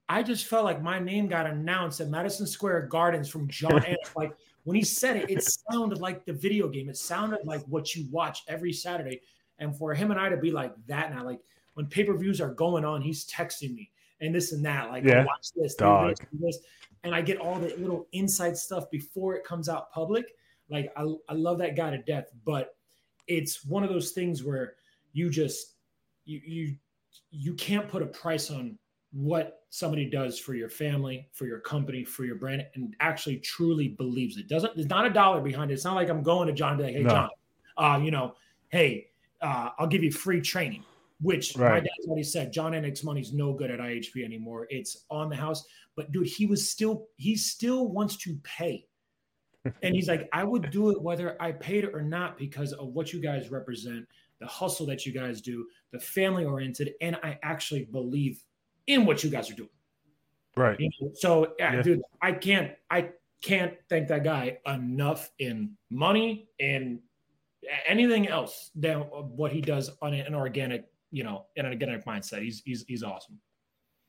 I just felt like my name got announced at Madison Square Gardens from Jon. (laughs) Like when he said it, it sounded like the video game. It sounded like what you watch every Saturday. And for him and I to be like that now, like when pay per views are going on, he's texting me and this and that. Like, Yeah. watch this, do Dog. this, do this. And I get all the little inside stuff before it comes out public. Like, I, I love that guy to death. But it's one of those things where you just, you, you, you can't put a price on what somebody does for your family, for your company, for your brand, and actually truly believes it. Doesn't there's not a dollar behind it. It's not like I'm going to Jon and be like, hey No. Jon, uh, you know, hey, uh, I'll give you free training. Which my Right. dad's already said, Jon Anik's money's no good at IHP anymore. It's on the house. But dude, he was still he still wants to pay. And he's like, I would do it whether I paid it or not because of what you guys represent, the hustle that you guys do, the family oriented, and I actually believe in what you guys are doing. right. You know? So, yeah, Yeah. dude, I can't, I can't thank that guy enough in money and anything else than what he does on an organic, you know, in an organic mindset. He's he's he's awesome.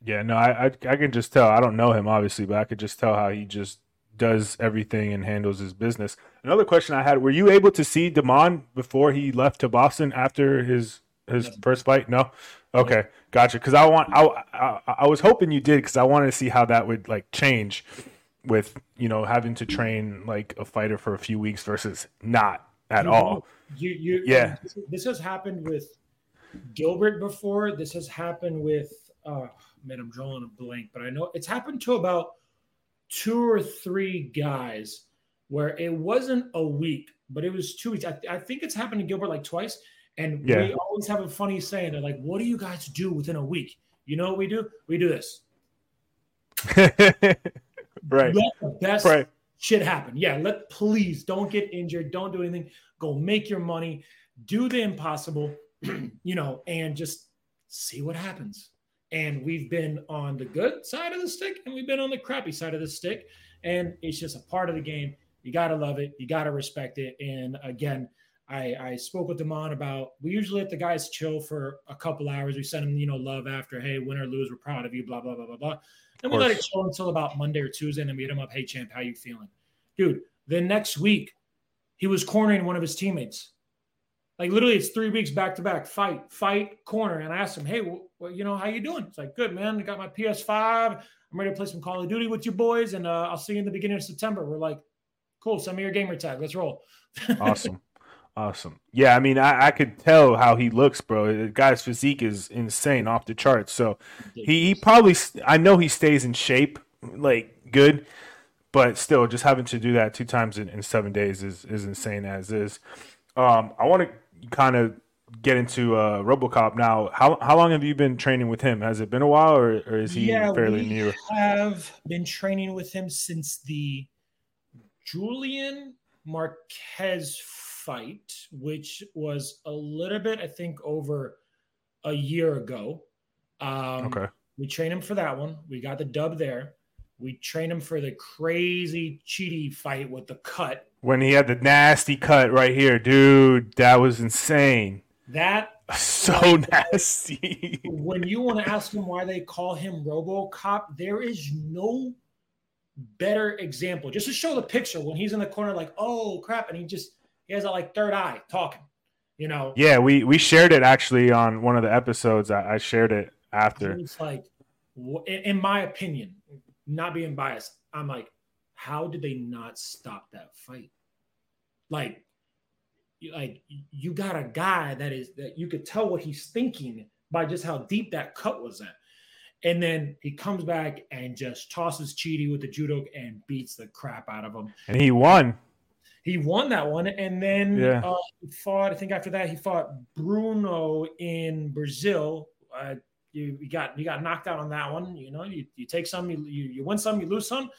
Yeah, no, I, I I can just tell. I don't know him obviously, but I could just tell how he just does everything and handles his business. Another question I had: Were you able to see Damon before he left to Boston after his his first fight? No. Okay, gotcha. Because I want I, I I was hoping you did because I wanted to see how that would like change with you know having to train like a fighter for a few weeks versus not at You- all. You you Yeah. This, this has happened with Gilbert before. This has happened with uh man, I'm drawing a blank, but I know it's happened to about two or three guys where it wasn't a week, but it was two weeks. I, I think it's happened to Gilbert like twice. And we always have a funny saying. They're like, "What do you guys do within a week?" You know what we do? We do this. (laughs) right. Let the best Right. shit happen. Yeah, let please don't get injured, don't do anything. Go make your money, do the impossible, (clears throat) you know, and just see what happens. And we've been on the good side of the stick and we've been on the crappy side of the stick. And it's just a part of the game. You got to love it. You got to respect it. And again, I, I spoke with Damon about we usually let the guys chill for a couple hours. We send them, you know, love after, hey, win or lose, we're proud of you, blah, blah, blah, blah, blah. Then we let it chill until about Monday or Tuesday, and then we hit him up. Hey, champ, how you feeling, dude? The next week, he was cornering one of his teammates. Like literally, it's three weeks back to back. Fight, fight, corner. And I asked him, hey, well, you know, how you doing? It's like, good, man. I got my PS5. I'm ready to play some Call of Duty with you boys, and uh, I'll see you in the beginning of September. We're like, cool. Send me your gamer tag. Let's roll. (laughs) awesome. Awesome. Yeah, I mean, I, I could tell how he looks, bro. The guy's physique is insane, off the charts. So he, he probably, I know he stays in shape, like good, but still, just having to do that two times in, in seven days is, is insane as is. Um, I want to kind of get into uh, RoboCop now. How how long have you been training with him? Has it been a while, or, or is he fairly new? we new? have been training with him since the Julian Marquez fight, which was a little bit, I think, over a year ago. Um, Okay. We trained him for that one. We got the dub there. We trained him for the crazy Chidi fight with the cut. When he had the nasty cut right here, dude, that was insane. That (laughs) So nasty. when you want to ask him why they call him RoboCop, there is no better example. Just to show the picture when he's in the corner, like, oh crap, and he just he has a like third eye talking. You know, Yeah, we we shared it actually on one of the episodes. I, I shared it after. it's like, in my opinion, not being biased, I'm like, how did they not stop that fight? Like, like you got a guy that is that you could tell what he's thinking by just how deep that cut was at. And then he comes back and just tosses Chidi with the judo and beats the crap out of him. And he won. He won that one, and then Yeah. uh, he fought. I think after that, he fought Bruno in Brazil. Uh, you, you got you got knocked out on that one. You know, you, you take some, you, you you win some, you lose some,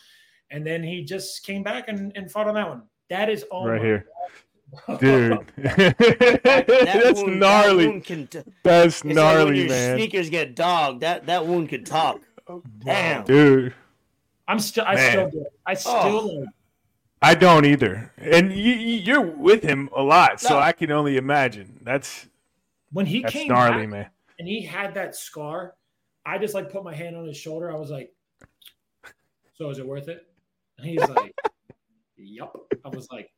and then he just came back and, and fought on that one. That is all right my- here. Dude. (laughs) That That's wound- gnarly. That wound can t- That's it's like when gnarly, your man. sneakers get dogged. That that wound could talk. Oh, Damn. Dude. I'm still, I Man. Oh. still, do it. I still, Oh. like, I don't either. And you, you- you're with him a lot, so No. I can only imagine. That's when he that's came gnarly, back man. and he had that scar, I just like put my hand on his shoulder. I was like, "So is it worth it?" And he's like, "Yup." I was like,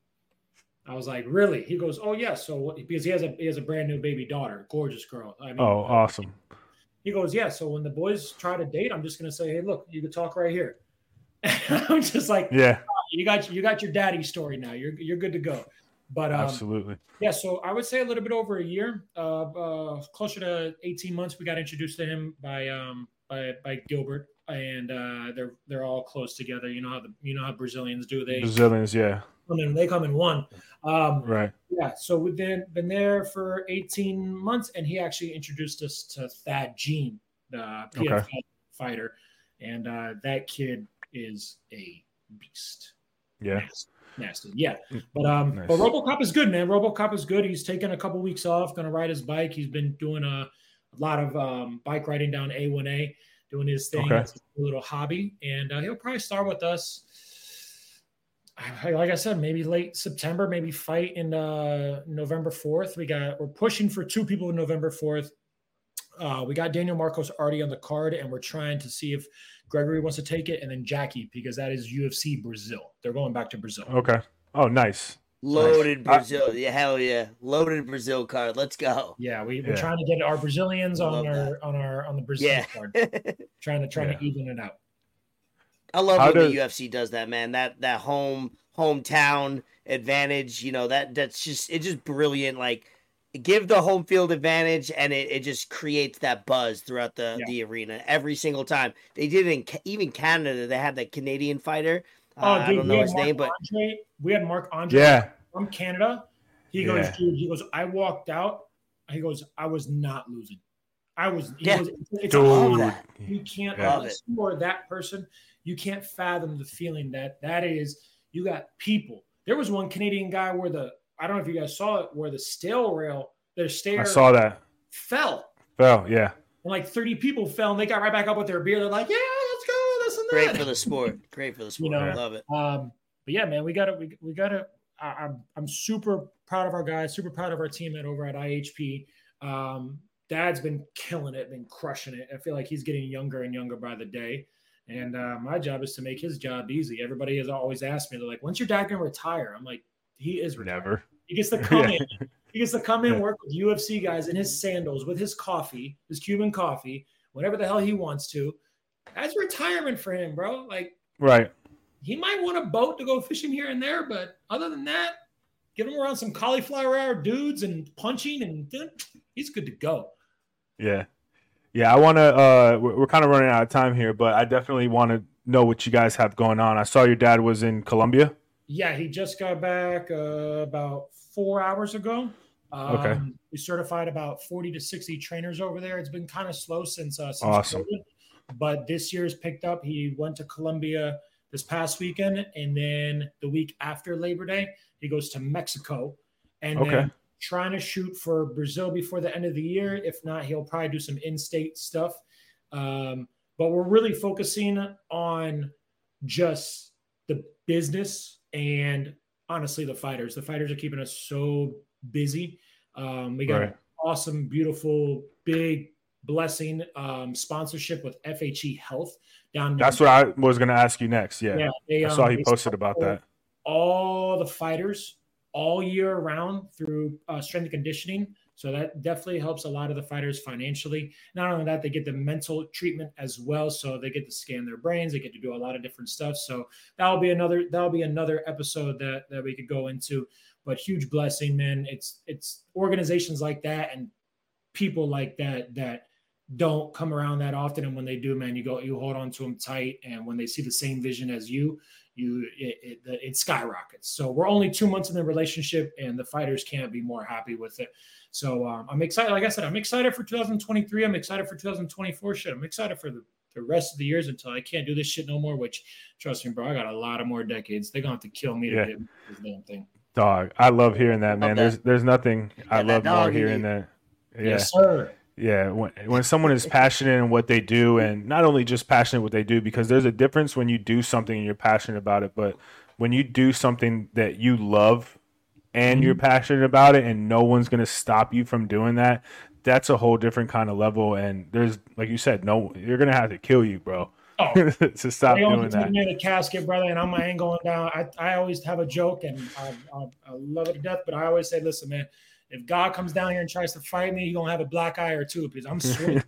"I was like, really?" He goes, "Oh yeah." So because he has a he has a brand new baby daughter, gorgeous girl. I mean, Oh, awesome. he goes, "Yeah." So when the boys try to date, I'm just gonna say, "Hey, look, you can talk right here." (laughs) I'm just like, Yeah, "You got you got your daddy story now. You're you're good to go." But um, absolutely. yeah, so I would say a little bit over a year, uh, uh, closer to 18 months. We got introduced to him by um, by by Gilbert, and uh, they're they're all close together. You know how the you know how Brazilians do. They Brazilians, yeah. come in, they come in one. Um, Right. yeah, so we've been been there for 18 months, and he actually introduced us to Thad Jean, the PFL Okay. fighter, and uh, that kid is a beast Yeah. nasty, nasty. Yeah, but um, Nice. but RoboCop is good, man. RoboCop is good. He's taken a couple weeks off, going to ride his bike. He's been doing a, a lot of um, bike riding down A1A, doing his thing. Okay. It's a little hobby, and uh, he'll probably start with us. Like I said, maybe late September, maybe fight in uh, November fourth. We got we're pushing for two people in November fourth. Uh, we got Daniel Marcos already on the card, and we're trying to see if Gregory wants to take it, and then Jackie because that is UFC Brazil. They're going back to Brazil. Okay. Oh, nice. Loaded Nice. Brazil. Yeah, hell yeah. Loaded Brazil card. Let's go. Yeah, we, we're Yeah. trying to get our Brazilians on Love our on our on the Brazil Yeah. card, (laughs) trying to trying Yeah. to even it out. I love How when does- the UFC does that, man. That that home hometown advantage, you know, that that's just it's just brilliant. Like give the home field advantage and it, it just creates that buzz throughout the, Yeah. the arena every single time. They did it in even Canada, they had that Canadian fighter. Uh, Oh, I dude, don't we know had his Mark name, but Andre, we had Marc-André Yeah. from Canada. He goes, Yeah. dude. He goes. I walked out. He goes. I was not losing. I was. He Yeah. goes, it's a home. Dude. You can't Yeah. unless you are that person. You can't fathom the feeling that that is. You got people. There was one Canadian guy where the I don't know if you guys saw it where the stale rail, their stair I saw that. fell. Fell. yeah. And like 30 people fell and they got right back up with their beer. They're like, yeah, let's go. This and that. Great (laughs) for the sport. Great for the sport. know, I love it. Um, but yeah, man, we got to, we, we got to, I'm, I'm super proud of our guys, super proud of our team at over at IHP. Um, Dad's been killing it, been crushing it. I feel like he's getting younger and younger by the day. And uh, my job is to make his job easy. Everybody has always asked me, they're like, when's your dad going to retire? I'm like, he is retired. Never. He gets to (laughs) come Yeah. in. He gets to come in, Yeah. work with UFC guys in his sandals, with his coffee, his Cuban coffee, whatever the hell he wants to. That's retirement for him, bro. Like Right. he might want a boat to go fishing here and there, but other than that, get him around some cauliflower hour dudes and punching, and he's good to go. Yeah. Yeah, I want to uh we're, we're kind of running out of time here, but I definitely want to know what you guys have going on. I saw your dad was in Colombia. Yeah, he just got back uh, about four hours ago. Um, Okay. We certified about 40 to 60 trainers over there. It's been kind of slow since, uh, since Awesome. COVID, but this year's picked up. He went to Colombia this past weekend, and then the week after Labor Day, he goes to Mexico, and Okay. then trying to shoot for Brazil before the end of the year. If not, he'll probably do some in-state stuff. Um, but we're really focusing on just the business and honestly the fighters. The fighters are keeping us so busy. Um, we got Right. awesome, beautiful, big blessing um, sponsorship with FHE Health down. That's what I was going to ask you next. Yeah. Yeah, they, I saw um, he posted about that. All the fighters all year round through uh, strength and conditioning. So that definitely helps a lot of the fighters financially. Not only that, they get the mental treatment as well. So they get to scan their brains. They get to do a lot of different stuff. So that'll be another that'll be another episode that that we could go into. But huge blessing, man. It's it's organizations like that and people like that that don't come around that often. And when they do, man, you go you hold on to them tight. And when they see the same vision as you, you it, it, it skyrockets. So we're only two months in the relationship, and the fighters can't be more happy with it. So um, I'm excited. Like I said, I'm excited for 2023. I'm excited for 2024. Shit, I'm excited for the, the rest of the years until I can't do this shit no more. Which, trust me, bro, I got a lot of more decades. They're gonna have to kill me Yeah. to get this damn thing. Dog, I love hearing that, man. that. There's there's nothing I Yeah, that love more hearing you. that. Yeah. Yes, sir. Yeah, when when someone is passionate in what they do, and not only just passionate what they do, because there's a difference when you do something and you're passionate about it, but when you do something that you love and you're mm-hmm. passionate about it, and no one's gonna stop you from doing that, that's a whole different kind of level. And there's, like you said, no, you're gonna have to kill you, bro, Oh, (laughs) to stop they doing that. me in a casket, brother, and I'm I ain't going down. I, I always have a joke, and I, I, I love it to death. But I always say, listen, man, if God comes down here and tries to fight me, you're gonna have a black eye or two because I'm (laughs) swinging.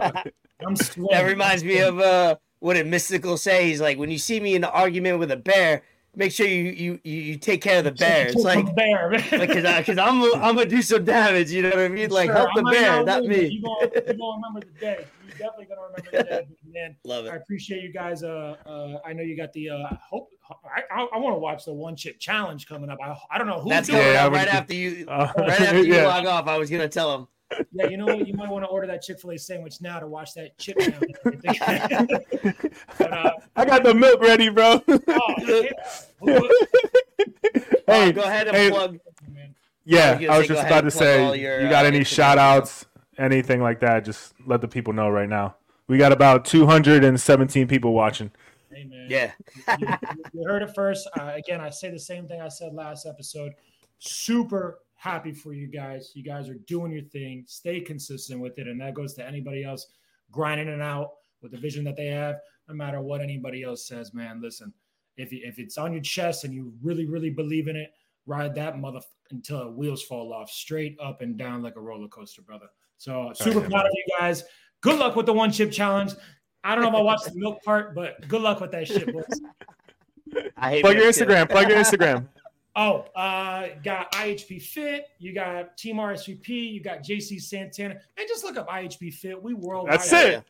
I'm. That reminds me of uh, what did Mystical say? He's like, when you see me in an argument with a bear, make sure you you you, you take care of the bear. It's like bear, man. (laughs) because because I'm I'm gonna do some damage. You know what I mean? Like Sure, help I the bear, not not me. You gonna, you gonna remember the day. You definitely gonna remember the day, (laughs) man. Love it. I appreciate you guys. Uh, uh, I know you got the. Uh, hope I, I, I want to watch the one chip challenge coming up. I, I don't know who's That's doing coming Yeah, up (laughs) right after you. Uh, Right after you yeah. log off, I was gonna tell him. It. Yeah, you know what? You might want to order that Chick Fil A sandwich now to watch that chip (laughs) challenge. and but, uh, I got the milk ready, bro. oh, yeah. Who- (laughs) hey, go ahead and hey, plug. Yeah, I was gonna I was say, just about to and plug all say, your, you got uh, any Instagram shout outs, anything like that, just let the people know right now. We got about 217 people watching. Hey, man. Yeah, you, you heard it first. Uh, again, I say the same thing I said last episode. Super happy for you guys. You guys are doing your thing. Stay consistent with it, and that goes to anybody else grinding it out with the vision that they have. No matter what anybody else says, man. Listen, if you, if it's on your chest and you really really believe in it, ride that mother until the wheels fall off, straight up and down like a roller coaster, brother. So super yeah, proud of you guys. Good luck with the one chip challenge. I don't know if I watched the milk part, but good luck with that shit, boys. (laughs) I hate Plug your. Instagram. Plug your Instagram. (laughs) Oh, uh, got IHP Fit. You got Team RSVP. You got JC Santana. Man, just look up IHP Fit. We worldwide. That's it.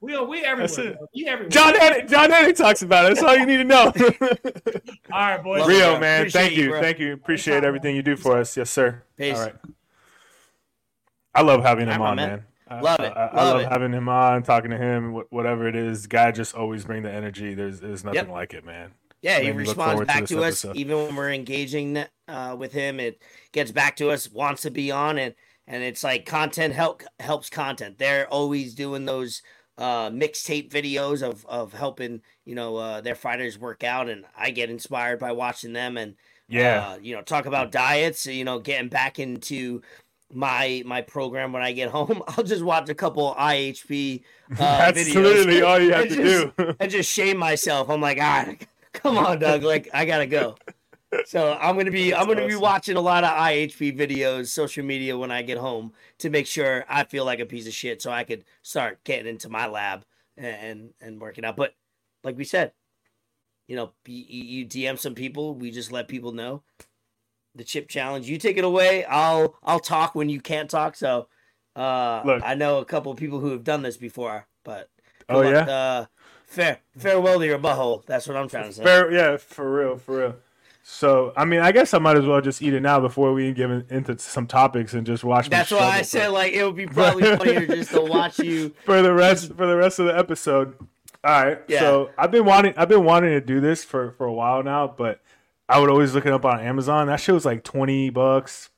We are we everywhere. That's it. bro. We everywhere. Jon Anik, Jon Anik talks about it. That's all you need to know. (laughs) All right, boys. Rio, bro. man, Appreciate thank you, you, bro. thank you. Appreciate everything you do for us. Yes, sir. Peace. All right. I love having him on, man. man. I- Love it, I, I love love it. having him on, talking to him, whatever it is. Guy just always bring the energy. There's, there's nothing Yep. like it, man. Yeah, he Made me look responds forward to back to us even when we're engaging uh, with him. It gets back to us, wants to be on it, and it's like content help helps content. They're always doing those uh, mixtape videos of of helping you know uh, their fighters work out, and I get inspired by watching them and Yeah, uh, you know talk about diets. You know, getting back into my my program when I get (laughs) home. I'll just watch a couple IHP uh, (laughs) that's videos literally all you (laughs) have to just- do. and just shame myself. I'm like, ah, come on, Doug. Like, I gotta go. So I'm gonna be I'm gonna be watching a lot of IHP videos, social media when I get home to make sure I feel like a piece of shit, so I could start getting into my lab and and, working out. But like we said, you know, you, you DM some people, we just let people know the chip challenge. You take it away. I'll I'll talk when you can't talk. So uh, Look. I know a couple of people who have done this before, but oh luck. yeah, Uh, fair, farewell to your butthole. That's what I'm trying to say. Fair, yeah, for real, for real. So, I mean, I guess I might as well just eat it now before we get into some topics and just watch. That's why I said like it would be probably (laughs) funnier just to watch you. (laughs) for the rest for the rest of the episode. All right. Yeah. So I've been wanting I've been wanting to do this for for a while now, but I would always look it up on Amazon. That shit was like 20 bucks,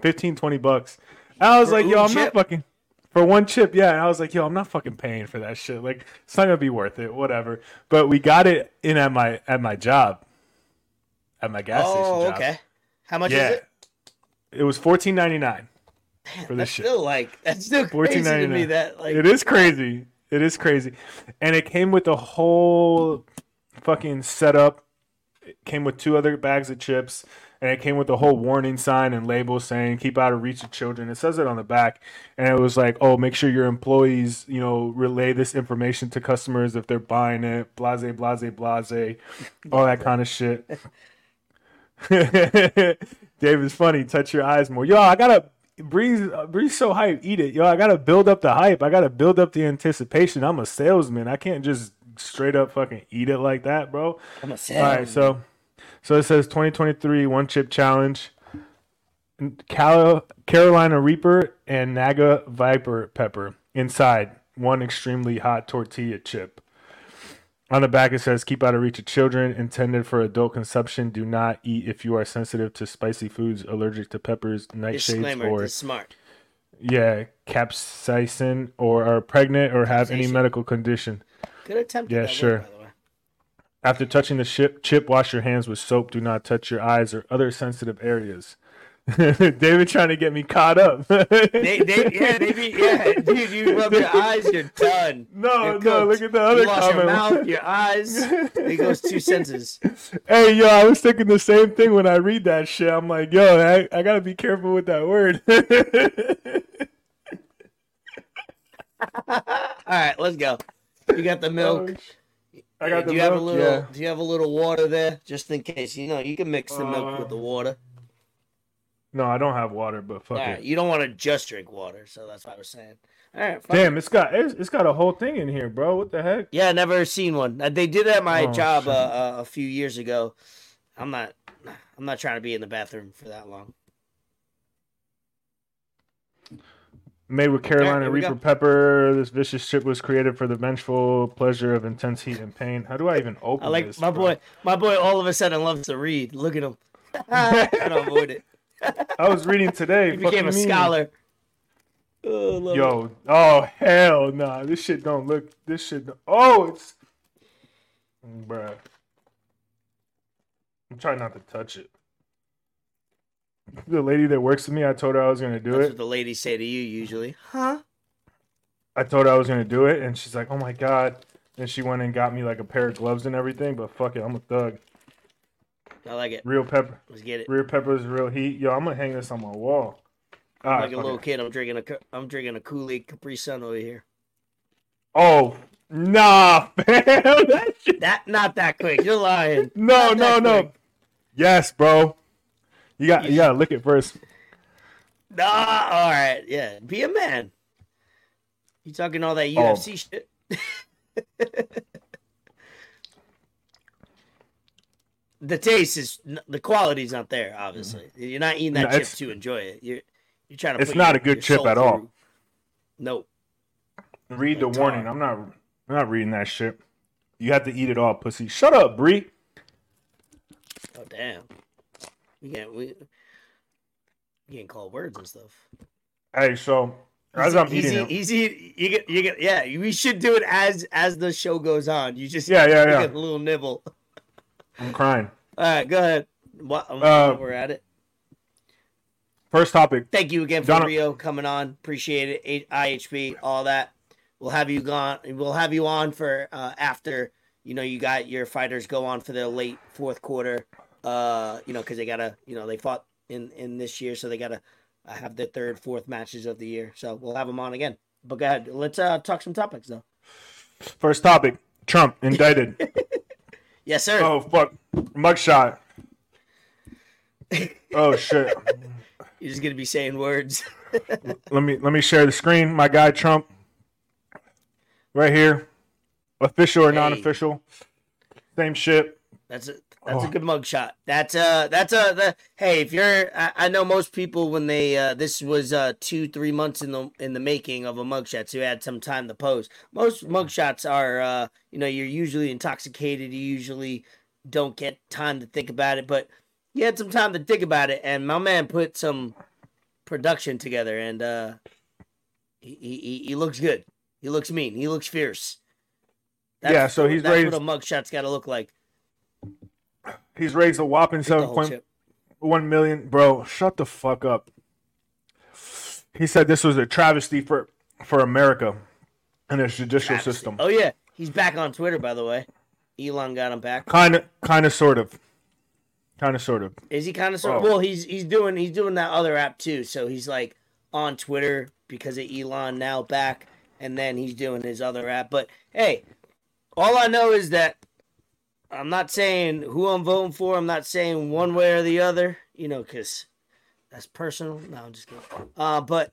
15 20 bucks. I was For like, yo, I'm not fucking For one chip, yeah. And I was like, yo, I'm not fucking paying for that shit. Like, it's not gonna be worth it. Whatever. But we got it in at my at my job, at my gas station Oh, job. okay. How much yeah. is it? It was fourteen ninety nine. For this that's shit. still like that's still crazy to me. That like It is crazy. It is crazy. And it came with a whole fucking setup. It came with two other bags of chips. And it came with a whole warning sign and label saying keep out of reach of children. It says it on the back. And it was like, oh, make sure your employees, you know, relay this information to customers if they're buying it. Blase, blase, blase. All that kind of shit. (laughs) Dave is funny. Touch your eyes more. Yo, I gotta breathe. Uh, breathe so hype. Eat it. Yo, I gotta build up the hype. I gotta build up the anticipation. I'm a salesman. I can't just straight up fucking eat it like that, bro. I'm a salesman. All right, so so it says 2023 one chip challenge. Cal- Carolina Reaper and Naga Viper pepper inside one extremely hot tortilla chip. On the back it says keep out of reach of children intended for adult consumption. Do not eat if you are sensitive to spicy foods, allergic to peppers, nightshades, or smart. yeah, capsaicin, or are pregnant or have any medical condition. Good attempt. Yeah, sure. Word, by the way. After touching the ship, chip, wash your hands with soap. Do not touch your eyes or other sensitive areas. (laughs) David trying to get me caught up. (laughs) They, they, yeah, they be, yeah, dude. You rub your eyes, you're done. (laughs) no, You're no, look at the other you wash your mouth, your eyes. It goes two senses. hey, yo, I was thinking the same thing when I read that shit. I'm like, yo, I, I gotta be careful with that word. All right, let's go. You got the milk. Oh, I got the do you have a little? yeah. Do you have a little water there, just in case? You know, you can mix the milk with the Uh, water. No, I don't have water, but fuck All it. you don't want to just drink water, so that's what I was saying. All right, Damn, it's got it's, it's got a whole thing in here, bro. What the heck? Yeah, never seen one. Uh, They did it at my Oh, job uh, uh, a few years ago. I'm not. I'm not trying to be in the bathroom for that long. Made with Carolina we Reaper pepper, this vicious chip was created for the vengeful pleasure of intense heat and pain. How do I even open I like this? my bro? boy. My boy all of a sudden loves to read. Look at him. (laughs) I don't avoid it. I was reading today. He became a mean? scholar. Oh, love it. Yo, oh hell nah. This shit don't look. This shit. Don't, oh, it's. Bruh. I'm trying not to touch it. The lady that works with me, I told her I was gonna do That's it. what the ladies say to you usually. Huh? I told her I was gonna do it, and she's like, "Oh my god!" And she went and got me like a pair of gloves and everything. But fuck it, I'm a thug. I like it. Real pepper, Let's get it. real peppers, real heat. Yo, I'm gonna hang this on my wall. Ah, All right, like a little it. kid, I'm drinking a. I'm drinking a Kool Aid Capri Sun over here. Oh, nah, (laughs) fam. That shit. That not that quick. You're lying. No, Not no, no. quick. Yes, bro. You got you gotta lick it first. Nah. All right. Yeah. Be a man. You talking all that Oh. UFC shit? (laughs) the taste is the quality's not there. Obviously, you're not eating that No, chip to enjoy it. You're you're trying to. It's not your- a good chip at all. Nope. Read the warning. I'm not. I'm not reading that shit. You have to eat it all, pussy. Shut up, Bree. Oh damn. We can't. We. We can't call words and stuff. Hey, so as I'm he's, eating eat- it, you get you get yeah. We should do it as as the show goes on. You just Yeah, yeah, yeah. get a little nibble. I'm crying. All right, go ahead. What, Uh, we're at it. First topic. Thank you again for Donna- Rio coming on. Appreciate it. IHP, all that. We'll have you gone. We'll have you on for uh, after you know you got your fighters go on for their late fourth quarter. Uh, you know because they gotta you know they fought in in this year, so they gotta uh, have their third, fourth matches of the year. So we'll have them on again. But go ahead. Let's uh, talk some topics though. First topic. Trump indicted. (laughs) Yes, sir. oh fuck. Mugshot. Oh shit. (laughs) You're just gonna be saying words. (laughs) let me let me share the screen. My guy Trump. Right here. Official or Hey. non-official. Same shit. That's a that's a Oh. good mug shot. That's uh that's a the hey if you're I, I know most people when they uh this was uh two three months in the in the making of a mug shot so you had some time to pose. Most mug shots are uh you know you're usually intoxicated. You usually don't get time to think about it, but you had some time to think about it, and my man put some production together, and uh He he, he- he looks good. He looks mean. He looks fierce. Yeah, so he's that's raised- what a mugshot's got to look like. He's raised a whopping seven point one million. Bro, shut the fuck up. He said this was a travesty for for America and its judicial Travesty. system. Oh yeah, he's back on Twitter by the way. Elon got him back. Kind of, kind of, sort of, kind of, sort of. Is he kind of sort? Oh. Well, he's he's doing he's doing that other app too. So he's like on Twitter because of Elon now back, and then he's doing his other app. But hey, all I know is that I'm not saying who I'm voting for. I'm not saying one way or the other. You know, because that's personal. No, I'm just kidding. Uh, but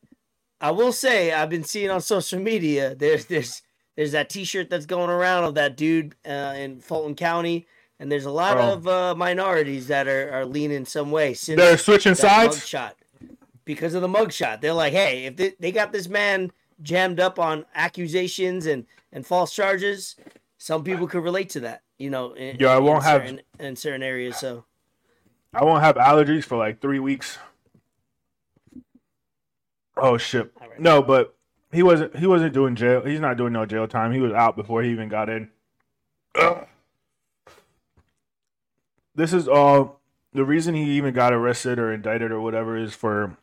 I will say I've been seeing on social media. There's there's there's that T-shirt that's going around of that dude uh, in Fulton County. And there's a lot Oh. of uh, minorities that are, are leaning some way since They're switching sides. mugshot because of the mugshot. They're like, hey, if they, they got this man jammed up on accusations and, and false charges, some people could relate to that. You know, in, I won't have- certain, in certain areas. So I won't have allergies for like three weeks. Oh shit! Right. No, but he wasn't. He wasn't doing jail. He's not doing no jail time. He was out before he even got in. Ugh. This is all. The reason he even got arrested or indicted or whatever is for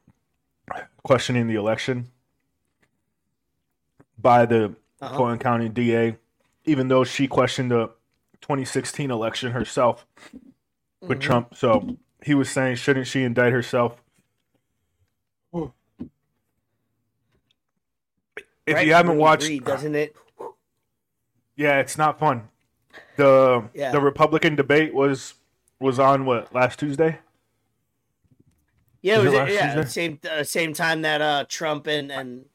questioning the election by the uh-huh. Fulton County DA, even though she questioned the 2016 election herself with Mhm. Trump. So he was saying, shouldn't she indict herself? If Right? you haven't watched, read, doesn't it? yeah, it's not fun. The Yeah. the Republican debate was was on what last Tuesday. Yeah, Was it it was last yeah Tuesday? same uh, same time that uh, Trump and and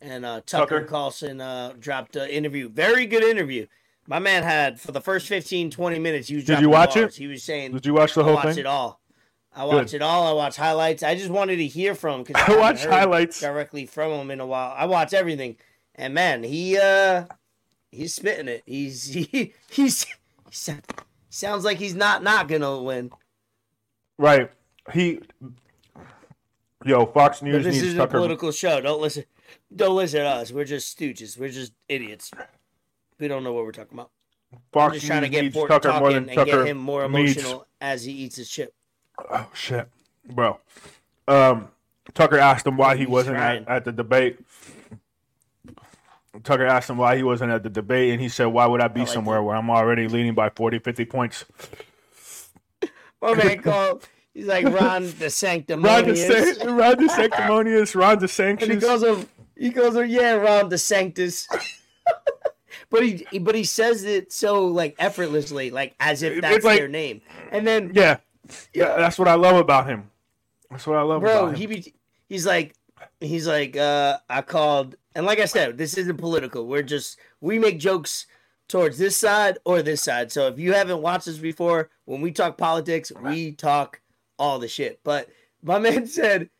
and uh, Tucker, Tucker. Carlson uh, dropped an interview. Very good interview. My man had for the first 15, 20 minutes. He was Did you watch it? He was saying Did you watch the I whole watched thing? it all. I watched it all. I watched highlights. I just wanted to hear from him because (laughs) I watch highlights. directly from him in a while. I watch everything, and man, he uh, he's spitting it. He's (laughs) he he's he sounds like he's not not gonna win. Right. He. Yo, Fox But News this needs is a political show. Don't listen. Don't listen to us. We're just stooges. We're just idiots. We don't know what we're talking about. I'm just trying to get needs Fort Tucker talking more than and Tucker get him more needs- emotional as he eats his chip. Oh shit, bro. Um, Tucker asked him why he He's wasn't at, at the debate. Tucker asked him why he wasn't at the debate, and he said, "Why would I be I like somewhere that. where I'm already leading by 40, 50 points?" (laughs) My man (laughs) called. He's like Ron the Ron Sanctimonious. DeSantis, Ron DeSanctimonious, Ron (laughs) and he calls him. He calls him. Yeah, Ron the Sanctus. But he, but he says it so like effortlessly, like as if that's like- their name. And then, Yeah, yeah, that's what I love about him. That's what I love bro, about him. he be, he's like, he's like, uh, I called, and like I said, this isn't political. We're just we make jokes towards this side or this side. So if you haven't watched this before, when we talk politics, we talk all the shit. But my (laughs) man said.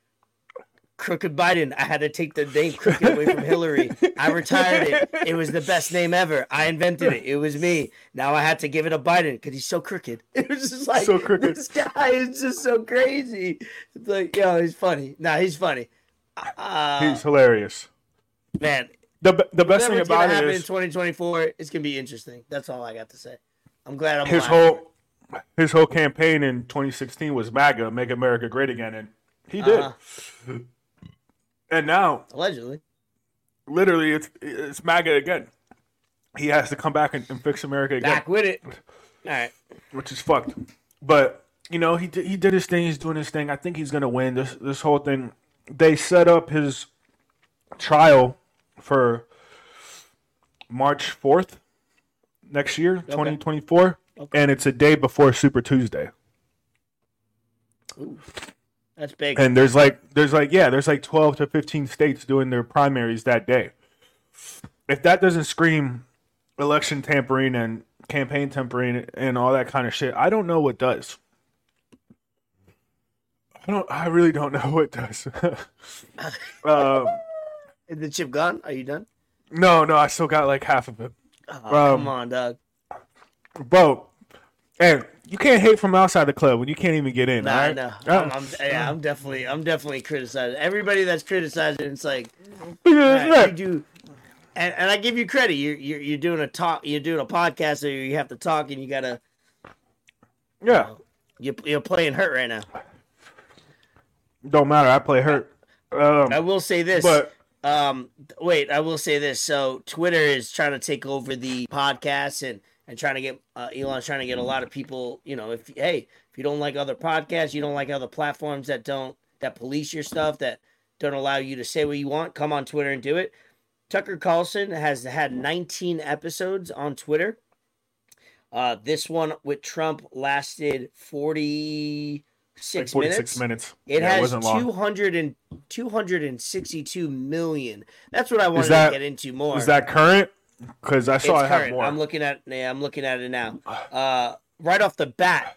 Crooked Biden. I had to take the name (laughs) Crooked away from Hillary. I retired it. It was the best name ever. I invented it. It was me. Now I had to give it a Biden because he's so crooked. (laughs) It was just like So crooked. This guy is just so crazy. It's like, yo, he's funny. Nah, he's funny. Uh, He's hilarious. man, The the best thing about it in is 2024, it's gonna be interesting. That's all I got to say. I'm glad I'm his alive. whole his whole campaign in 2016 was MAGA, make America great again, and he did. Uh-huh. And now allegedly. literally it's it's MAGA again. He has to come back and, and fix America again, Back with it. All right. which is fucked. But you know, he did, he did his thing. He's doing his thing. I think he's gonna win this this whole thing. They set up his trial for March fourth next year, twenty twenty four, and it's a day before Super Tuesday. Ooh, that's big. And there's like there's like yeah, there's like 12 to 15 states doing their primaries that day. If that doesn't scream election tampering and campaign tampering and all that kind of shit, I don't know what does. I don't I really don't (laughs) know what does. (laughs) um, Is the chip gone? Are you done? no, no, I still got like half of it. Oh, Um, come on, dog. Bro, and You can't hate from outside the club when you can't even get in. Nah, I right? know. Oh, I'm, I'm, yeah, I'm definitely, I'm definitely criticizing everybody that's criticizing. It's like, (laughs) yeah, this you do, and, and I give you credit. You're, you're you're doing a talk. You're doing a podcast, so you have to talk, and you gotta. Yeah, You're, you're playing hurt right now. don't matter. I play hurt. Um, I will say this. but Um, wait, I will say this. So Twitter is trying to take over the podcast and and trying to get uh, Elon's trying to get a lot of people. You know, if hey, if you don't like other podcasts, you don't like other platforms that don't that police your stuff that don't allow you to say what you want, come on Twitter and do it. Tucker Carlson has had 19 episodes on Twitter. Uh, this one with Trump lasted 46 forty minutes. six minutes. It yeah, has wasn't 200 and 262 million. That's what I wanted that- to get into more. Is that current? Because I it's saw it have more. I'm looking at yeah, I'm looking at it now. (sighs) Uh, right off the bat,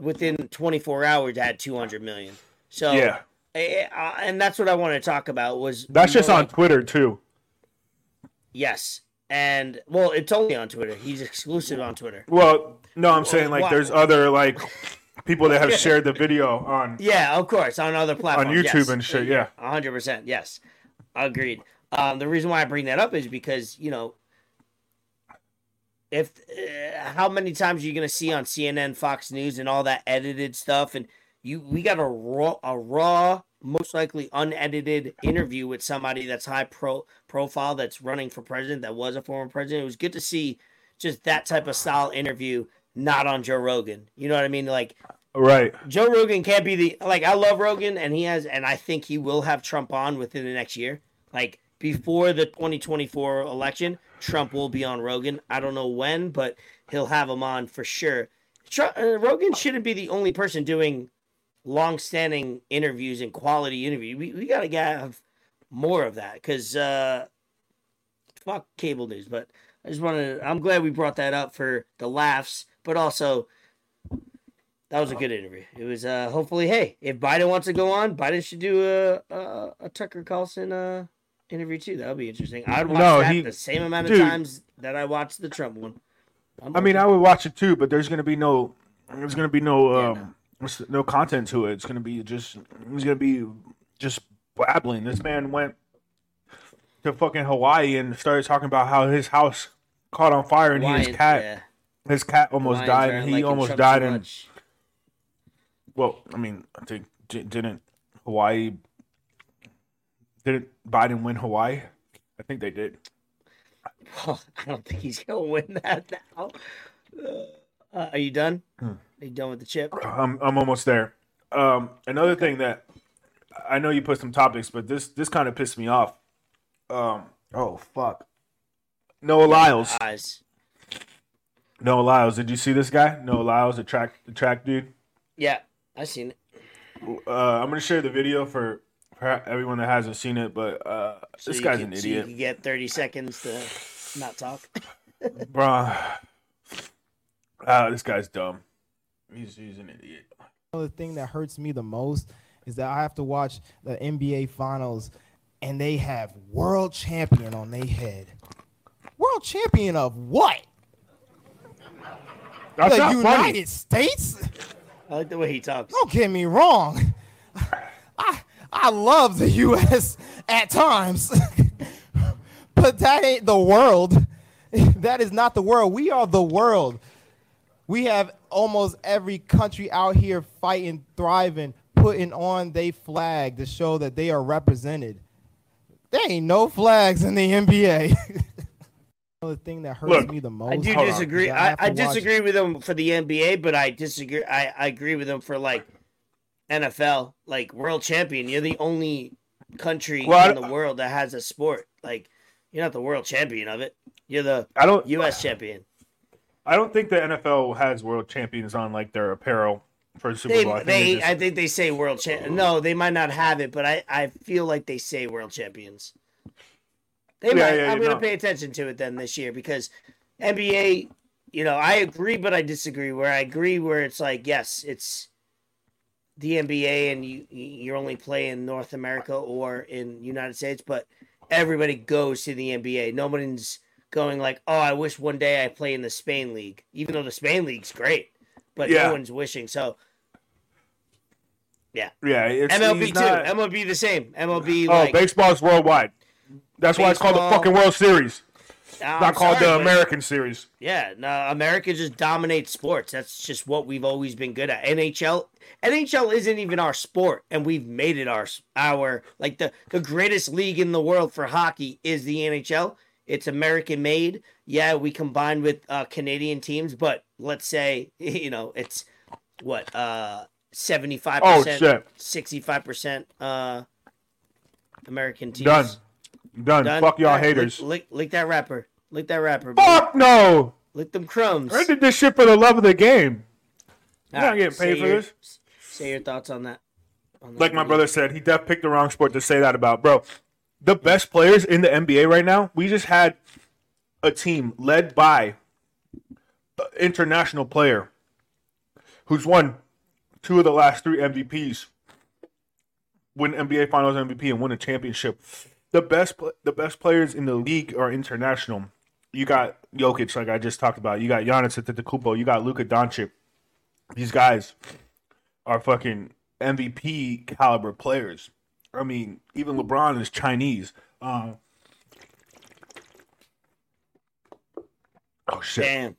within 24 hours, it had 200 million. So yeah, eh, uh, and that's what I want to talk about was that's just on like- Twitter too. yes, and well, it's only on Twitter. He's exclusive on Twitter. Well, no, I'm saying like why- there's other like people that have (laughs) shared the video on Yeah, of course, on other platforms, On YouTube yes. and shit. Yeah, hundred percent. Yes, agreed. Um, the reason why I bring that up is because you know, if uh, how many times are you gonna see on CNN, Fox News, and all that edited stuff, and you we got a raw, a raw, most likely unedited interview with somebody that's high pro profile that's running for president, that was a former president. It was good to see just that type of style interview, not on Joe Rogan. You know what I mean? Like right. Joe Rogan can't be the like I love Rogan and he has and I think he will have Trump on within the next year. Like before the 2024 election, Trump will be on Rogan. I don't know when, but he'll have him on for sure. Tru- uh, Rogan shouldn't be the only person doing long-standing interviews and quality interview. We we got to have more of that cuz uh fuck cable news, but I just wanted I'm glad we brought that up for the laughs, but also that was a good interview. It was uh hopefully hey, if Biden wants to go on, Biden should do a a, a Tucker Carlson uh interview too. That would be interesting. I'd watch No, that he- the same amount of dude. times that I watched the Trump one. I'm I mean, I would watch it too, but there's gonna be no, there's gonna be no, um, what's- no content to it. It's gonna be just, it's gonna be just blabbling. This man went to fucking Hawaii and started talking about how his house caught on fire and he, his cat, yeah, his cat almost Hawaiians died, and he liking almost Trump died And Well, I mean, I think didn't Hawaii, didn't Biden win Hawaii? I think they did. Well, I don't think he's gonna win that now. Uh, are you done? Hmm. Are you done with the chip? I'm I'm almost there. Um, another thing that I know you put some topics, but this this kind of pissed me off. Um, oh fuck. Noah Lyles. Eyes. Noah Lyles. Did you see this guy? Noah Lyles, the track the track dude. Yeah, I seen it. Uh, I'm gonna share the video for everyone that hasn't seen it, but uh, So this guy's can- an so you can get 30 seconds to not talk. (laughs) bruh. Uh, this guy's dumb. He's he's an idiot. the thing that hurts me the most is that I have to watch the NBA finals and they have world champion on their head. World champion of what? That's the not United funny. States? I like the way he talks. Don't get me wrong. (laughs) I I love the US at times. (laughs) but that ain't the world. (laughs) that is not the world. We are the world. We have almost every country out here fighting, thriving, putting on their flag to show that they are represented. There ain't no flags in the NBA. (laughs) the thing that hurts Look, me the most. I do disagree. is that I, I to watch- disagree with them for the NBA, but I disagree. I, I agree with them for like NFL, like world champion. You're the only country Well, in the world that has a sport. Like you're not the world champion of it. You're the I don't. U.S. champion. I don't think the NFL has world champions on like their apparel for Super They, Bowl. I think they, just- I think they say world champ. No, they might not have it, but I, I feel like they say world champions. They Yeah, might. yeah, I'm yeah, gonna no. pay attention to it then this year because NBA. You know, I agree, but I disagree. Where I agree, where it's like, yes, it's the NBA, and you you're only playing North America or in United States, but everybody goes to the NBA. Nobody's going like, oh, I wish one day I play in the Spain league, even though the Spain league's great. but Yeah. no one's wishing. So Yeah, it's, MLB he's too. not- MLB the same. MLB oh, like baseball's worldwide. That's why it's called the fucking World Series. (laughs) I'm not called the American Series. Yeah, no, America just dominates sports. That's just what we've always been good at. NHL, NHL isn't even our sport, and we've made it our our like the the greatest league in the world for hockey is the NHL. It's American made. Yeah, we combine with uh, Canadian teams, but let's say (laughs) you know it's what uh seventy five Oh percent, shit! sixty five percent uh American teams. Done. Done. Done. Fuck y'all All right, lick- haters. Lick, lick that rapper. Lick that rapper. baby. Fuck no! Lick them crumbs. I did this shit for the love of the game. You're not getting paid for your- this. Say your thoughts on that. on that Like my video. brother said, he def picked the wrong sport to say that about, bro. The best players in the NBA right now, we just had a team led by an international player who's won two of the last three MVPs, win NBA Finals MVP and win a championship. The best, the best players in the league are international. You got Jokic, like I just talked about. You got Giannis Antetokounmpo. You got Luka Doncic. These guys are fucking MVP caliber players. I mean, even LeBron is Chinese. Uh, oh shit! Damn.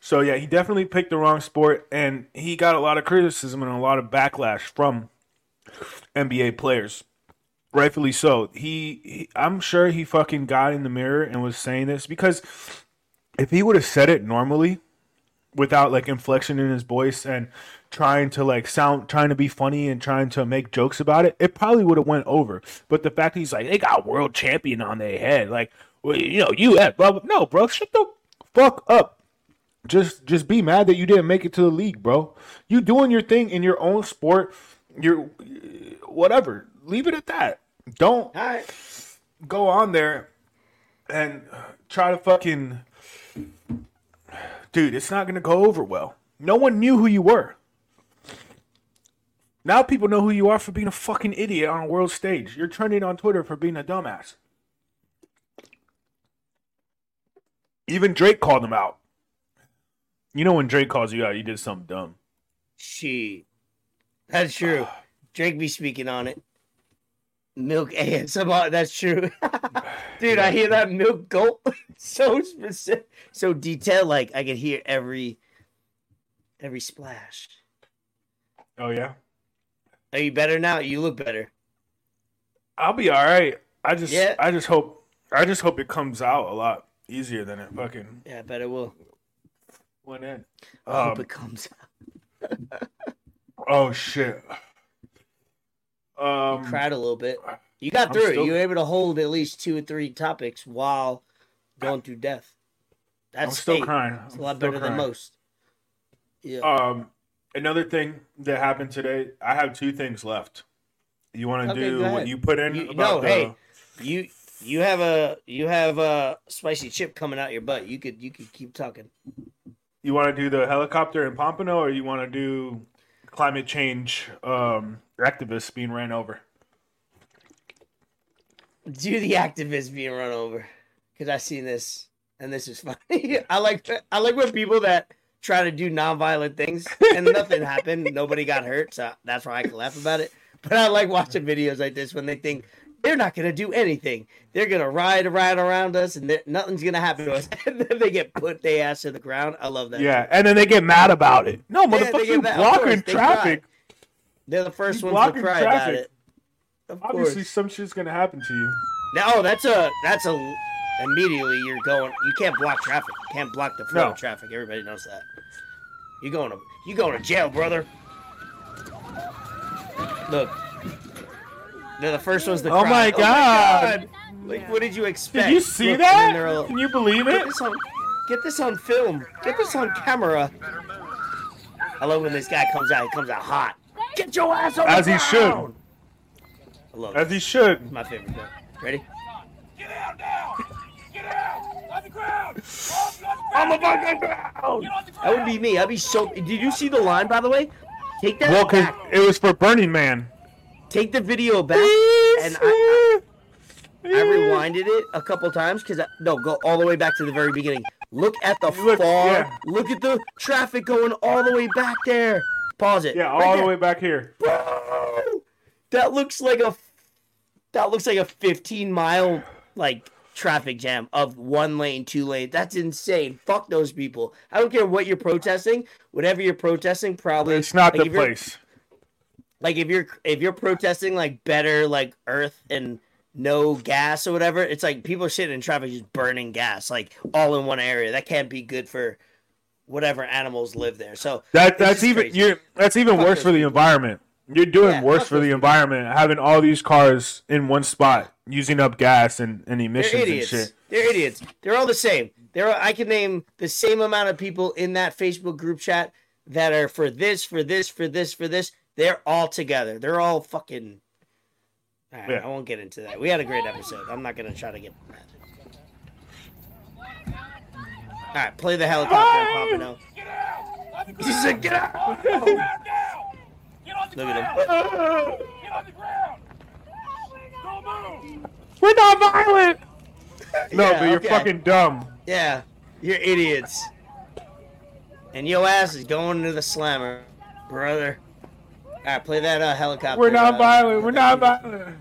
So yeah, he definitely picked the wrong sport, and he got a lot of criticism and a lot of backlash from NBA players. Rightfully so. He, he I'm sure he fucking got in the mirror and was saying this because if he would have said it normally, without like inflection in his voice and trying to like sound trying to be funny and trying to make jokes about it, it probably would have went over. But the fact that he's like, they got world champion on their head, like, well, you know, you at bro, no, bro, shut the fuck up. Just just be mad that you didn't make it to the league, bro. You doing your thing in your own sport, your whatever. Leave it at that. Don't right. go on there and try to fucking dude it's not gonna go over well no one knew who you were now people know who you are for being a fucking idiot on a world stage you're trending on twitter for being a dumbass even drake called him out you know when drake calls you out you did something dumb She. That's true. Drake be speaking on it. Milk ASMR. That's true. (laughs) (sighs) Dude, I hear that milk gulp (laughs) so specific, so detailed. Like I can hear every every splash. oh yeah Are you better now? You look better. i'll be all right i just Yeah. i just hope i just hope it comes out a lot easier than it fucking Yeah, I bet it will. went in I hope Um, it comes out. (laughs) Oh shit. Um, Cried a little bit. You got I'm through it. still- You were able to hold at least two or three topics while going through death. That's I'm still state. crying. It's a lot better than most. Yeah. Um, another thing that happened today. I have two things left. You want to Okay, do what you put in? You- about no, the, hey. You you have a you have a spicy chip coming out your butt. You could you could keep talking. You want to do the helicopter in Pompano, or you want to do climate change um, activists being ran over? Do the activists being run over because I seen this and this is (laughs) funny. I like I like when people that try to do nonviolent things and nothing happened, nobody got hurt, so that's why I can laugh about it. But I like watching videos like this when they think they're not gonna do anything. They're gonna ride ride around us and nothing's gonna happen to us. (laughs) And then they get put their ass to the ground. I love that. Yeah, and then they get mad about it. No, they motherfucker, you mad. Blocking traffic. They're the first You ones to cry about traffic. it. Of Obviously, course. some shit's gonna happen to you. Now, oh, that's a that's a immediately you're going. You can't block traffic. You can't block the flow No. of traffic. Everybody knows that. You're going to you going to jail, brother. Look, they're the first ones to Oh cry. Oh my God. Like, what did you expect? Did you see Look, that? they're all- Can you believe Get it? this on, get this on film. Get this on camera. I love when this guy comes out. He comes out hot. Get your ass on As the he should. ground. I love As it. he should. It's my favorite part. Ready? Get out now! Get out! On the fucking ground. That would be me. I'd be so. Did you see the line, by the way? Take that Well, because it was for Burning Man. Take the video back. And I, I, I rewinded it a couple times because no, go all the way back to the very beginning. Look at the Look, fog. yeah. Look at the traffic going all the way back there. Pause it. Yeah, Right all there. the way back here. Bro, that looks like a that looks like a 15 mile like traffic jam of one lane, two lane. That's insane. Fuck those people. I don't care what you're protesting. Whatever you're protesting, probably It's not like, the place. Like if you're if you're protesting like better like Earth and no gas or whatever, it's like people are sitting in traffic just burning gas like all in one area. That can't be good for whatever animals live there. So That that's even crazy. you're that's even Fuck worse for the people. environment. You're doing Yeah, worse for the people. environment having all these cars in one spot using up gas and, and They're emissions and idiots. shit. They're idiots. They're all the same. There are, I can name the same amount of people in that Facebook group chat that are for this, for this, for this, for this. They're all together. They're all fucking. All right, Yeah. I won't get into that. We had a great episode. I'm not gonna try to get. It. All right, play the helicopter, Pompano. He said, "Get out!" Get Look at him. (laughs) We're not violent. (laughs) No, Yeah, but you're okay. fucking dumb. Yeah, you're idiots. And your ass is going to the slammer, brother. All right, play that uh, helicopter. We're not uh, violent. We're not violent.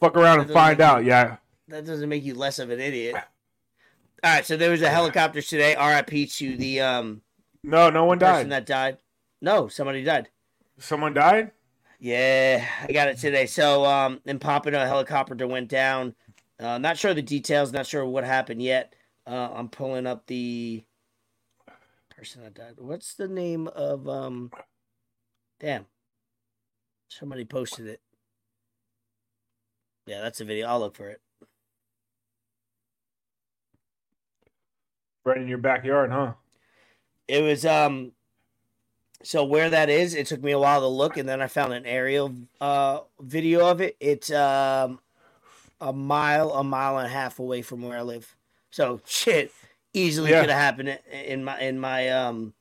Fuck around and find out. Yeah. That doesn't make you less of an idiot. All right, so there was a helicopter today. R.I.P. to the um No, no one person died. that died. No, somebody died. Someone died. Yeah, I got it today. So um, in Pompano, a helicopter that went down. Uh, not sure the details. Not sure what happened yet. Uh, I'm pulling up the person that died. What's the name of um? Damn. Somebody posted it. Yeah, that's a video. I'll look for it. Right in your backyard, huh? It was um. So where that is, it took me a while to look, and then I found an aerial uh video of it. It's um a mile, a mile and a half away from where I live. So (laughs) shit, easily Yeah. could have happened in my in my um.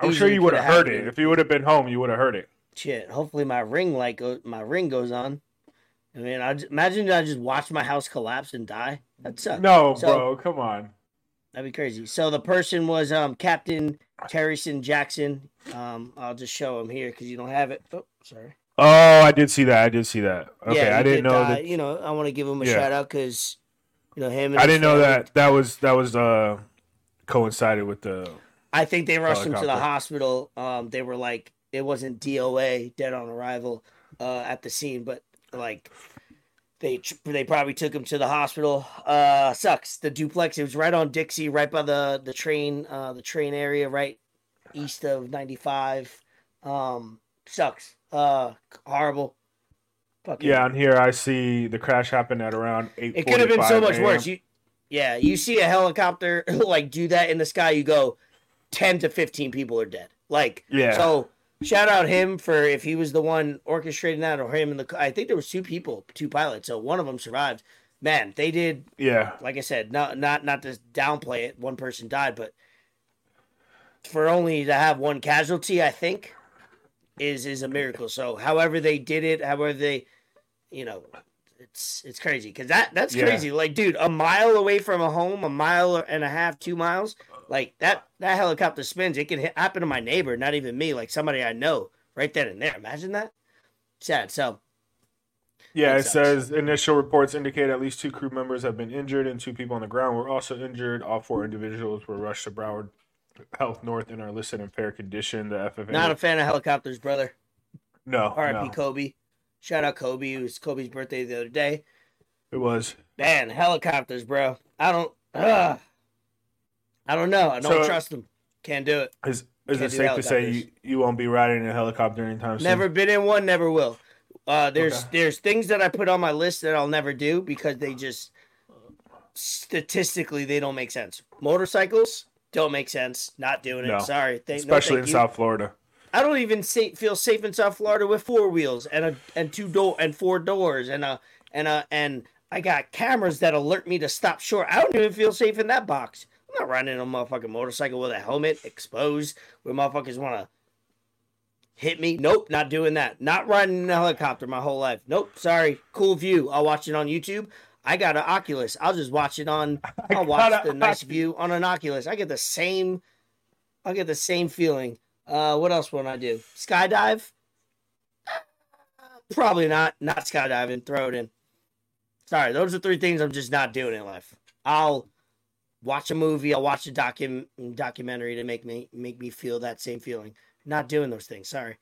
I'm sure you would have heard happened. it. If you would have been home, you would have heard it. Shit, hopefully my ring light go my ring goes on. I mean, I just, imagine I just watch my house collapse and die. That sucks. No, So- bro, come on. That'd be crazy. So the person was um Captain Terryson Jackson. Um, I'll just show him here because you don't have it. Oh, sorry. Oh, I did see that. I did see that. Okay, yeah, I didn't did know die. that. You know, I want to give him a Yeah. shout out because you know him. And I didn't know family- that that was that was uh coincided with the. I think they rushed him to the hospital. Um, they were like, it wasn't DOA, dead on arrival, uh, at the scene, but like, they they probably took him to the hospital. Uh, sucks. The duplex. It was right on Dixie, right by the the train, uh, the train area, right east of ninety five. Um, sucks. Uh, horrible. Fucking Yeah, and here I see the crash happened at around eight. it could have been so much worse. You, yeah, you see a helicopter (laughs) like do that in the sky, you go, ten to fifteen people are dead. Like, Yeah. So shout out him for if he was the one orchestrating that, or him and the. I think there was two people, two pilots, so one of them survived. Man, they did. Yeah, Like I said, not not not to downplay it. One person died, but for only to have one casualty, I think is is a miracle. So, however they did it, however they, you know, it's it's crazy because that that's Yeah. crazy. Like, dude, a mile away from a home, a mile and a half, two miles, like that that helicopter spins. It can hit, happen to my neighbor, not even me, like somebody I know, right then and there. Imagine that. Sad. So, yeah. It sucks. says initial reports indicate at least two crew members have been injured and two people on the ground were also injured. All four individuals were rushed to Broward Health North and are listed in fair condition. The FAA. not a fan of helicopters, brother. no, R.I.P. no, Kobe. Shout out Kobe. It was Kobe's birthday the other day. it was. Man, helicopters, bro. I don't. Ugh. I don't know. I don't So- trust them. Can't do it. Is is Can't it safe to say you, you won't be riding a helicopter anytime soon? Never been in one. Never will. Uh, there's Okay. there's things that I put on my list that I'll never do because they just statistically they don't make sense. Motorcycles don't make sense. Not doing it. No. Sorry. Thank, no, especially thank in you. South Florida. I don't even say, feel safe in South Florida with four wheels and a and two door and four doors and a and a and I got cameras that alert me to stop short. I don't even feel safe in that box. I'm not riding a motherfucking motorcycle with a helmet exposed where motherfuckers want to hit me. Nope, not doing that. Not riding in a helicopter my whole life. Nope, sorry. Cool view. I'll watch it on YouTube. I got an Oculus. I'll just watch it on. (laughs) I I'll watch the nice Oculus. view on an Oculus. I get the same. I get the same feeling. Uh, what else would I do? Skydive? (laughs) Probably not. Not skydiving. Throw it in. Sorry, those are three things I'm just not doing in life. I'll watch a movie. I'll watch a docu- documentary to make me make me feel that same feeling. Not doing those things. Sorry.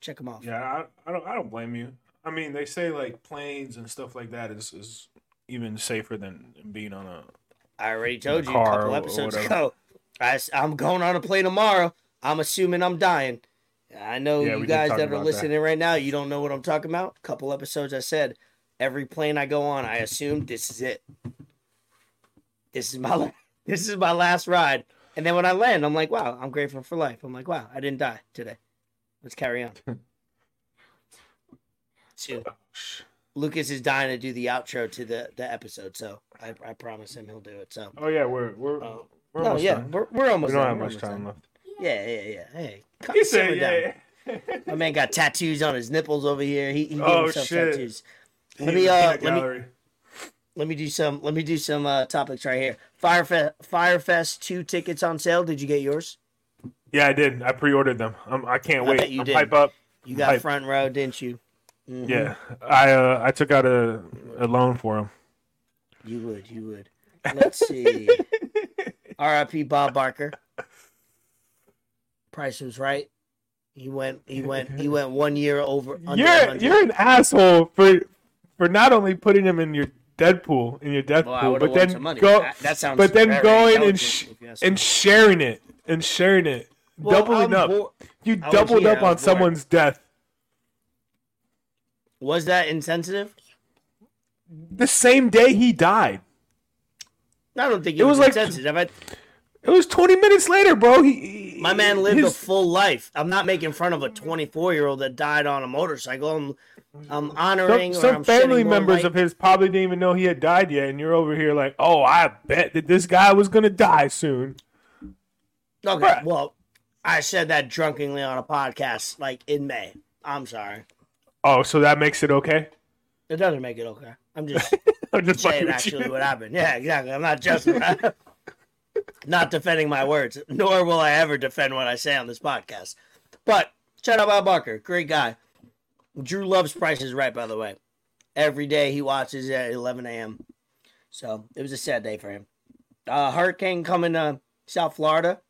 Check them off. Yeah, I, I don't. I don't blame you. I mean, they say like planes and stuff like that is is even safer than being on a. I already told you a couple episodes ago. I, am going on a plane tomorrow. I'm assuming I'm dying. I know Yeah, you guys that are listening right now, you don't know what I'm talking about. A couple episodes I said, every plane I go on, I assume this is it. This is my la- (laughs) this is my last ride. And then when I land, I'm like, wow, I'm grateful for life. I'm like, wow, I didn't die today. Let's carry on. (laughs) Soon. Lucas is dying to do the outro to the, the episode, so I, I promise him he'll do it. So Oh yeah, we're we're Oh. we're no, almost yeah, done. we're, we're almost we don't done. have We're much time done. left. Yeah, yeah, yeah. Hey, calm, He simmer said, down. yeah. My man got tattoos on his nipples over here. He, he gave Oh, himself shit. tattoos. Let was me, uh, peanut let me- gallery. Let me do some. Let me do some uh, topics right here. Firefest, Firefest two tickets on sale. Did you get yours? Yeah, I did. I pre-ordered them. I'm, I can't I wait. you I'm did. hype up. You got Hype. front row, didn't you? Mhm. Yeah, I uh, I took out a, a loan for them. you would. You would. Let's see. (laughs) R.I.P. Bob Barker. Price was right. He went. He went. He went one year over. Under You're 100. you're an asshole for for not only putting him in your Deadpool in your Deadpool, Well, but then some money. go That- that sounds but then going and sh- if you ask me. and sharing it and sharing it, Well, doubling I'm up. bo- you I was doubled here, up I on was bored. someone's death. Was that insensitive? The same day he died. I don't think it, It was, was like- insensitive. I, It was 20 minutes later, bro. He, my man lived a full life. I'm not making fun of a 24 year old that died on a motorcycle. I'm, I'm honoring Some, or some I'm family members light. of his probably didn't even know he had died yet, and you're over here like, oh, I bet that this guy was gonna die soon. Okay, Bruh. well, I said that drunkenly on a podcast like in May. I'm sorry. Oh, so that makes it okay? It doesn't make it okay. I'm just (laughs) I'm just saying actually you. what happened. Yeah, exactly. I'm not just (laughs) not defending my words, nor will I ever defend what I say on this podcast. But shout out Bob Barker, great guy. Drew loves Price is Right, by the way. Every day he watches at 11 a.m. So it was a sad day for him. Uh, hurricane coming to South Florida.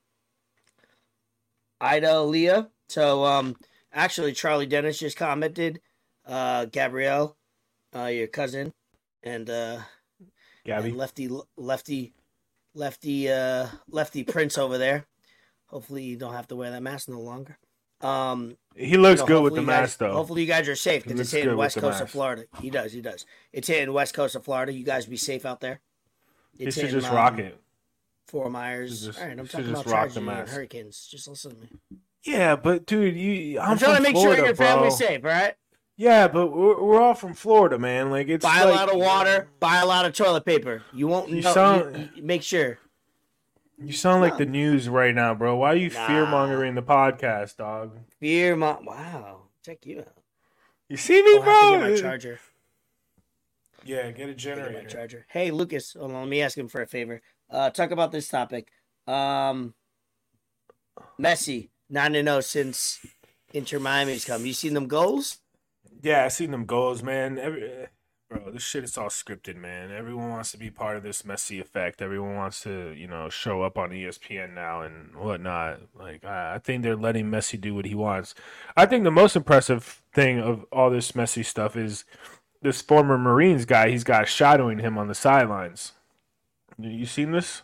Idalia. So um, actually, Charlie Dennis just commented. Uh, Gabrielle, uh, your cousin, and uh, Gabby. and lefty lefty lefty uh lefty prince over there. Hopefully you don't have to wear that mask no longer. Um He looks you know, good with the you guys- mask, though. hopefully you guys are safe because it's hitting west coast of florida. He does he does. It's hitting west coast of florida. You guys be safe out there. He It's should hitting, just rock um, it. Fort myers. just- all right i'm talking about rock the mask. hurricanes. Just listen to me. Yeah, but dude, you. I'm, i'm, trying to make Florida, sure your family's safe all right Yeah, but we're, we're all from Florida, man. Like it's buy a like- lot of water buy a lot of toilet paper you won't You know sound- you- you- make sure You sound like the news right now, bro. Why are you Nah. fear mongering the podcast, dog? fear my wow check you out You see me, I'll have to bro? get my charger Yeah, get a Get my generator. charger. Hey, Lucas, hold on, let me ask him for a favor. Uh, talk about this topic. Um, Messi, 9 0 since Inter Miami's come. You seen them goals? Yeah, I seen them goals, man. Every, bro, this shit is all scripted, man. Everyone wants to be part of this Messi effect. Everyone wants to, you know, show up on ESPN now and whatnot. Like, I, I think they're letting Messi do what he wants. I think the most impressive thing of all this Messi stuff is this former Marines guy. He's got shadowing him on the sidelines. You seen this?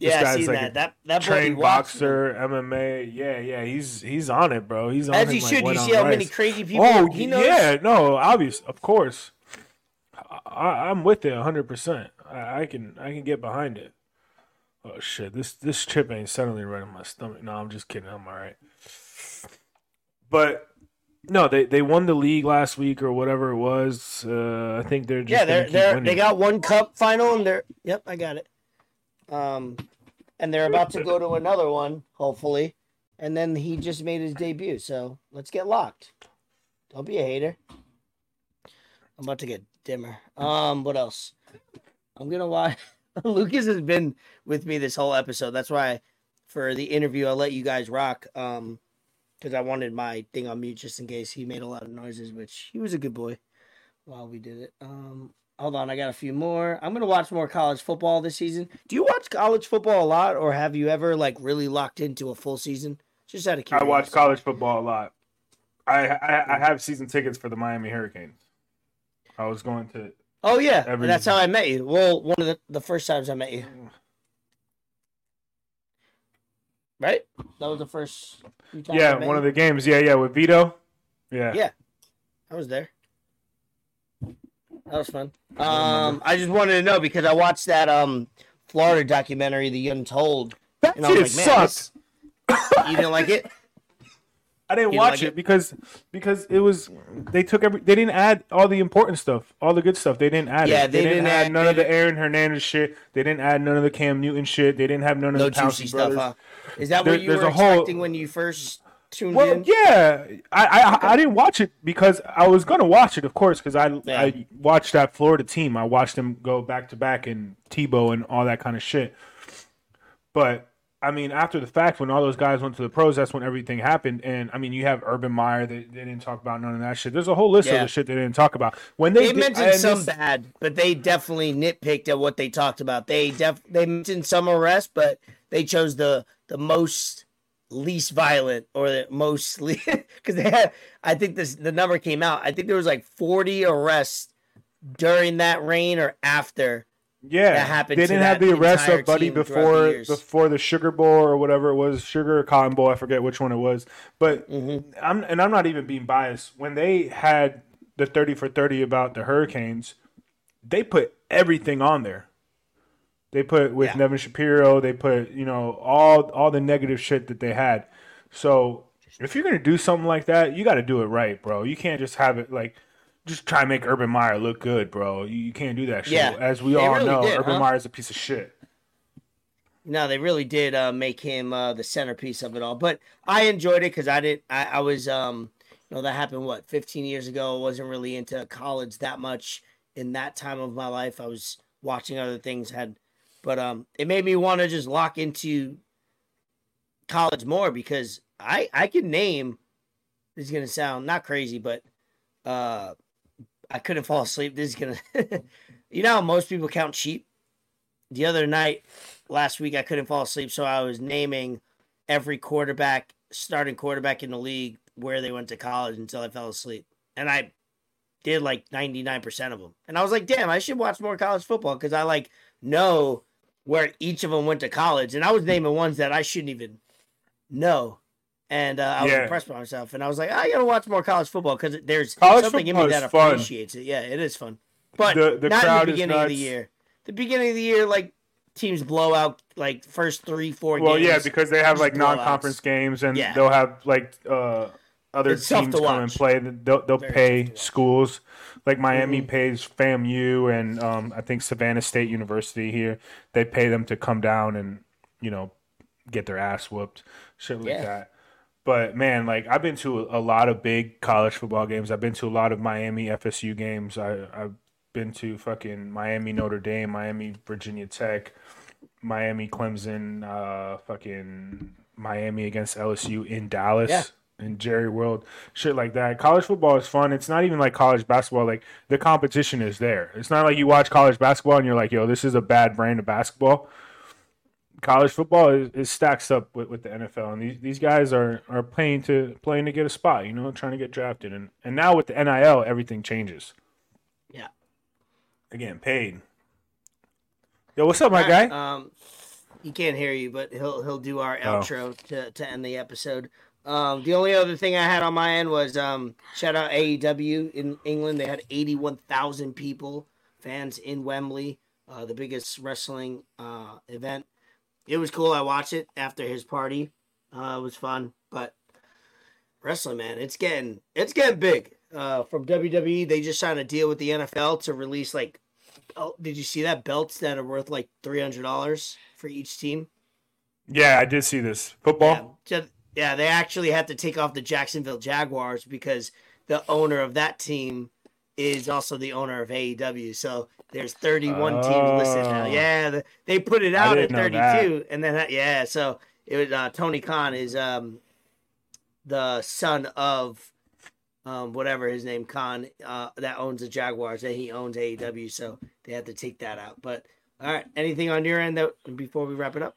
Yeah, I guy's like that. a That that Trained boxer, MMA. Yeah, yeah. He's he's on it, bro. He's on it. As he like should. You see how many crazy people Oh he knows? yeah, no, obvious, of course. I, I'm with it 100. percent I, I can I can get behind it. Oh shit, this this chip ain't settling right in my stomach. No, I'm just kidding. I'm all right. But no, they they won the league last week or whatever it was. Uh, I think they're just Yeah, they're they're they got one cup final and they're yep, I got it. Um, and they're about to go to another one, hopefully. And then he just made his debut, so let's get locked. Don't be a hater. I'm about to get dimmer. Um, what else? I'm gonna watch. (laughs) Lucas has been with me this whole episode. That's why for the interview I'll let you guys rock. Um, because I wanted my thing on mute just in case he made a lot of noises, which he was a good boy while we did it. Um, hold on, I got a few more. I'm gonna watch more college football this season. Do you watch college football a lot, or have you ever like really locked into a full season? Just out of curiosity. I watch college football a lot. I, I I have season tickets for the Miami Hurricanes. I was going to. Oh yeah, Every- that's how I met you. Well, one of the, the first times I met you, right? That was the first. few times I Yeah, one you? of the games. Yeah, yeah, with Vito. Yeah. Yeah. I was there. That was fun. Um, I just wanted to know because I watched that um Florida documentary, The Untold. That And I was shit like, sucked. (laughs) You didn't like it? I didn't You watch like it, it? because because it was they took every they didn't add all the important stuff, all the good stuff. They didn't add Yeah, it. They, they didn't, didn't add none of the Aaron Hernandez shit. They didn't add none of the Cam Newton shit. They didn't have none of No the juicy stuff, huh? Is that There- what you were a whole- expecting when you first tuned Well, in? yeah, I, I I didn't watch it because I was gonna watch it, of course, because I Yeah. I watched that Florida team. I watched them go back to back and Tebow and all that kind of shit. But I mean, after the fact, when all those guys went to the pros, that's when everything happened. And I mean, you have Urban Meyer. They, they didn't talk about none of that shit. There's a whole list of the shit they didn't talk about. When they, They did- mentioned and some this- bad, but they definitely nitpicked at what they talked about. They def they mentioned some arrests, but they chose the the most least violent or the most because (laughs) they had. I think this the number came out. I think there was like forty arrests during that reign or after. Yeah, that happened They didn't have the arrest of Buddy throughout the before before the Sugar Bowl or whatever it was, Sugar or Cotton Bowl. I forget which one it was. But Mhm. I'm and I'm not even being biased. When they had the thirty for thirty about the Hurricanes, they put everything on there. They put with Yeah. Nevin Shapiro. They put you know all all the negative shit that they had. So if you're gonna do something like that, you got to do it right, bro. You can't just have it like just try and make Urban Meyer look good, bro. You, you can't do that shit. Yeah. As we They all really know, did, Urban huh? is a piece of shit. No, they really did uh, make him uh, the centerpiece of it all. But I enjoyed it because I didn't. I, I was, um, you know, that happened what 15 years ago. I wasn't really into college that much in that time of my life. I was watching other things. Had, but um, it made me want to just lock into college more because I I could name. This is gonna sound not crazy, but uh, I couldn't fall asleep. This is gonna, (laughs) you know, most people count sheep. The other night, last week, I couldn't fall asleep, so I was naming every quarterback, starting quarterback in the league, where they went to college until I fell asleep, and I did like ninety nine percent of them. And I was like, damn, I should watch more college football because I like know where each of them went to college, and I was naming ones that I shouldn't even know. And uh, I was Yeah. impressed by myself, and I was like, I gotta watch more college football because there's College something in me that fun. appreciates it. Yeah, it is fun, but The- the not crowd in the beginning of the year. The beginning of the year, like teams blow out like first three, four Well, games. yeah, because they have like blowouts. non-conference games, and Yeah. they'll have like uh, other It's teams come and play. They'll they'll Very pay schools. Like Miami Mhm. pays FAMU and um, I think Savannah State University here. They pay them to come down and you know get their ass whooped, shit like Yeah. that. But man, like I've been to a lot of big college football games. I've been to a lot of Miami FSU games. I, I've been to fucking Miami Notre Dame, Miami Virginia Tech, Miami Clemson, uh, fucking Miami against LSU in Dallas. Yeah. In Jerry World, shit like that. College football is fun. It's not even like college basketball. Like the competition is there. It's not like you watch college basketball and you're like, "Yo, this is a bad brand of basketball." college football is, is stacks up with, with the NFL, and these, these guys are, are playing to playing to get a spot, you know, trying to get drafted, and and now with the NIL, everything changes. Yeah. Again, paid. Yo, what's up, my guy? Um, he can't hear you, but he'll he'll do our Oh. outro to, to end the episode. Um, the only other thing I had on my end was um, shout out AEW in England. They had eighty one thousand people fans in Wembley, uh, the biggest wrestling uh, event. It was cool. I watched it after his party. Uh, it was fun, but wrestling, man, it's getting it's getting big. Uh, from WWE, they just signed a deal with the NFL to release like Oh, did you see that belts that are worth like three hundred dollars for each team? Yeah, I did see this football. Yeah, yeah, they actually had to take off the Jacksonville Jaguars because the owner of that team is also the owner of AEW. So there's 31 teams listed now. Oh. Yeah, the, they put it out at didn't know 32, and then yeah, so it was uh, Tony Khan is um the son of um whatever his name Khan uh that owns the Jaguars and he owns AEW, so they had to take that out. But all right, anything on your end that before we wrap it up?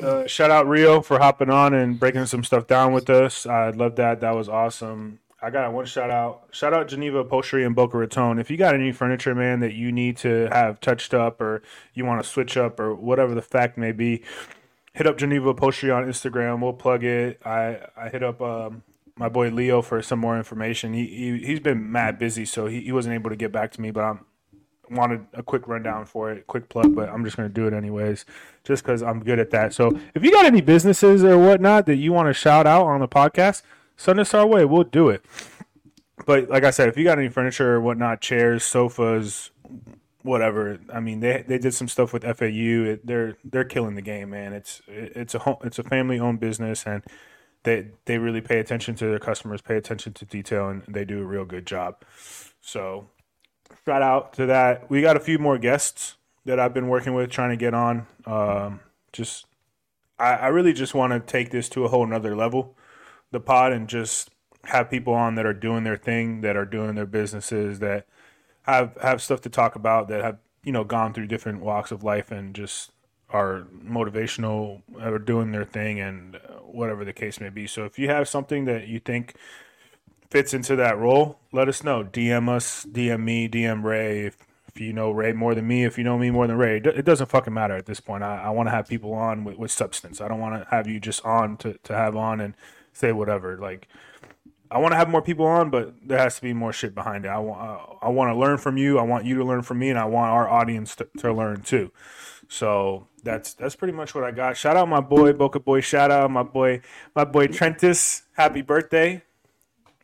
Uh, shout out Rio for hopping on and breaking some stuff down with us. I love that. That was awesome. I got one shout out. Shout out Geneva Upholstery in Boca Raton. If you got any furniture, man, that you need to have touched up or you want to switch up or whatever the fact may be, hit up Geneva Upholstery on Instagram. We'll plug it. I I hit up um, my boy Leo for some more information. He, he he's been mad busy, so he, he wasn't able to get back to me. But I'm wanted a quick rundown for it, quick plug. But I'm just gonna do it anyways, just because I'm good at that. So if you got any businesses or whatnot that you want to shout out on the podcast, send us our way. We'll do it. But like I said, if you got any furniture or whatnot, chairs, sofas, whatever. I mean, they they did some stuff with FAU. It, they're they're killing the game, man. It's it's a home, it's a family owned business, and they they really pay attention to their customers, pay attention to detail, and they do a real good job. So, shout out to that. We got a few more guests that I've been working with, trying to get on. Um, just I, I really just want to take this to a whole nother level, the pod, and just have people on that are doing their thing, that are doing their businesses, that have have stuff to talk about, that have you know gone through different walks of life and just are motivational, are doing their thing, and whatever the case may be. So if you have something that you think fits into that role, let us know. DM us, DM me, DM Ray. If, if you know Ray more than me, if you know me more than Ray, it doesn't fucking matter at this point. I, I want to have people on with, with substance. I don't want to have you just on to, to have on and say whatever. Like, I want to have more people on, but there has to be more shit behind it. I want I want to learn from you. I want you to learn from me, and I want our audience to, to learn too. So that's that's pretty much what I got. Shout out my boy Boca Boy. Shout out my boy my boy Trentus. Happy birthday!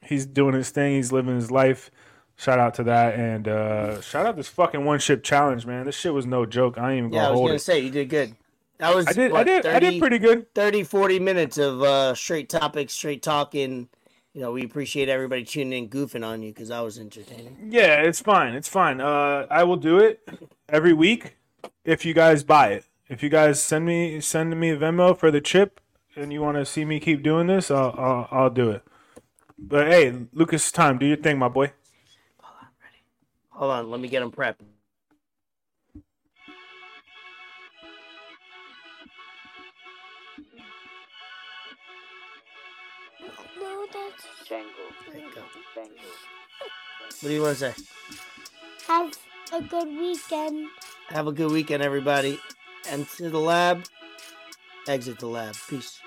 He's doing his thing. He's living his life. Shout out to that, and uh, shout out this fucking one chip challenge, man. This shit was no joke. I ain't even Yeah, I gonna was gonna it. say you did good. That was I did. I what, did. I did pretty good. 30, 40 minutes of uh, straight topics, straight talking. You know, we appreciate everybody tuning in, goofing on you because that was entertaining. Yeah, it's fine. It's fine. Uh, I will do it every week if you guys buy it. If you guys send me send me a Venmo for the chip and you want to see me keep doing this, I'll, I'll I'll do it. But hey, Lucas, time. Do your thing, my boy. Hold on, ready. Hold on, let me get them prepped. No, that's There you. What do you want to say? have a good weekend. Have a good weekend, everybody. Enter the lab, exit the lab. Peace.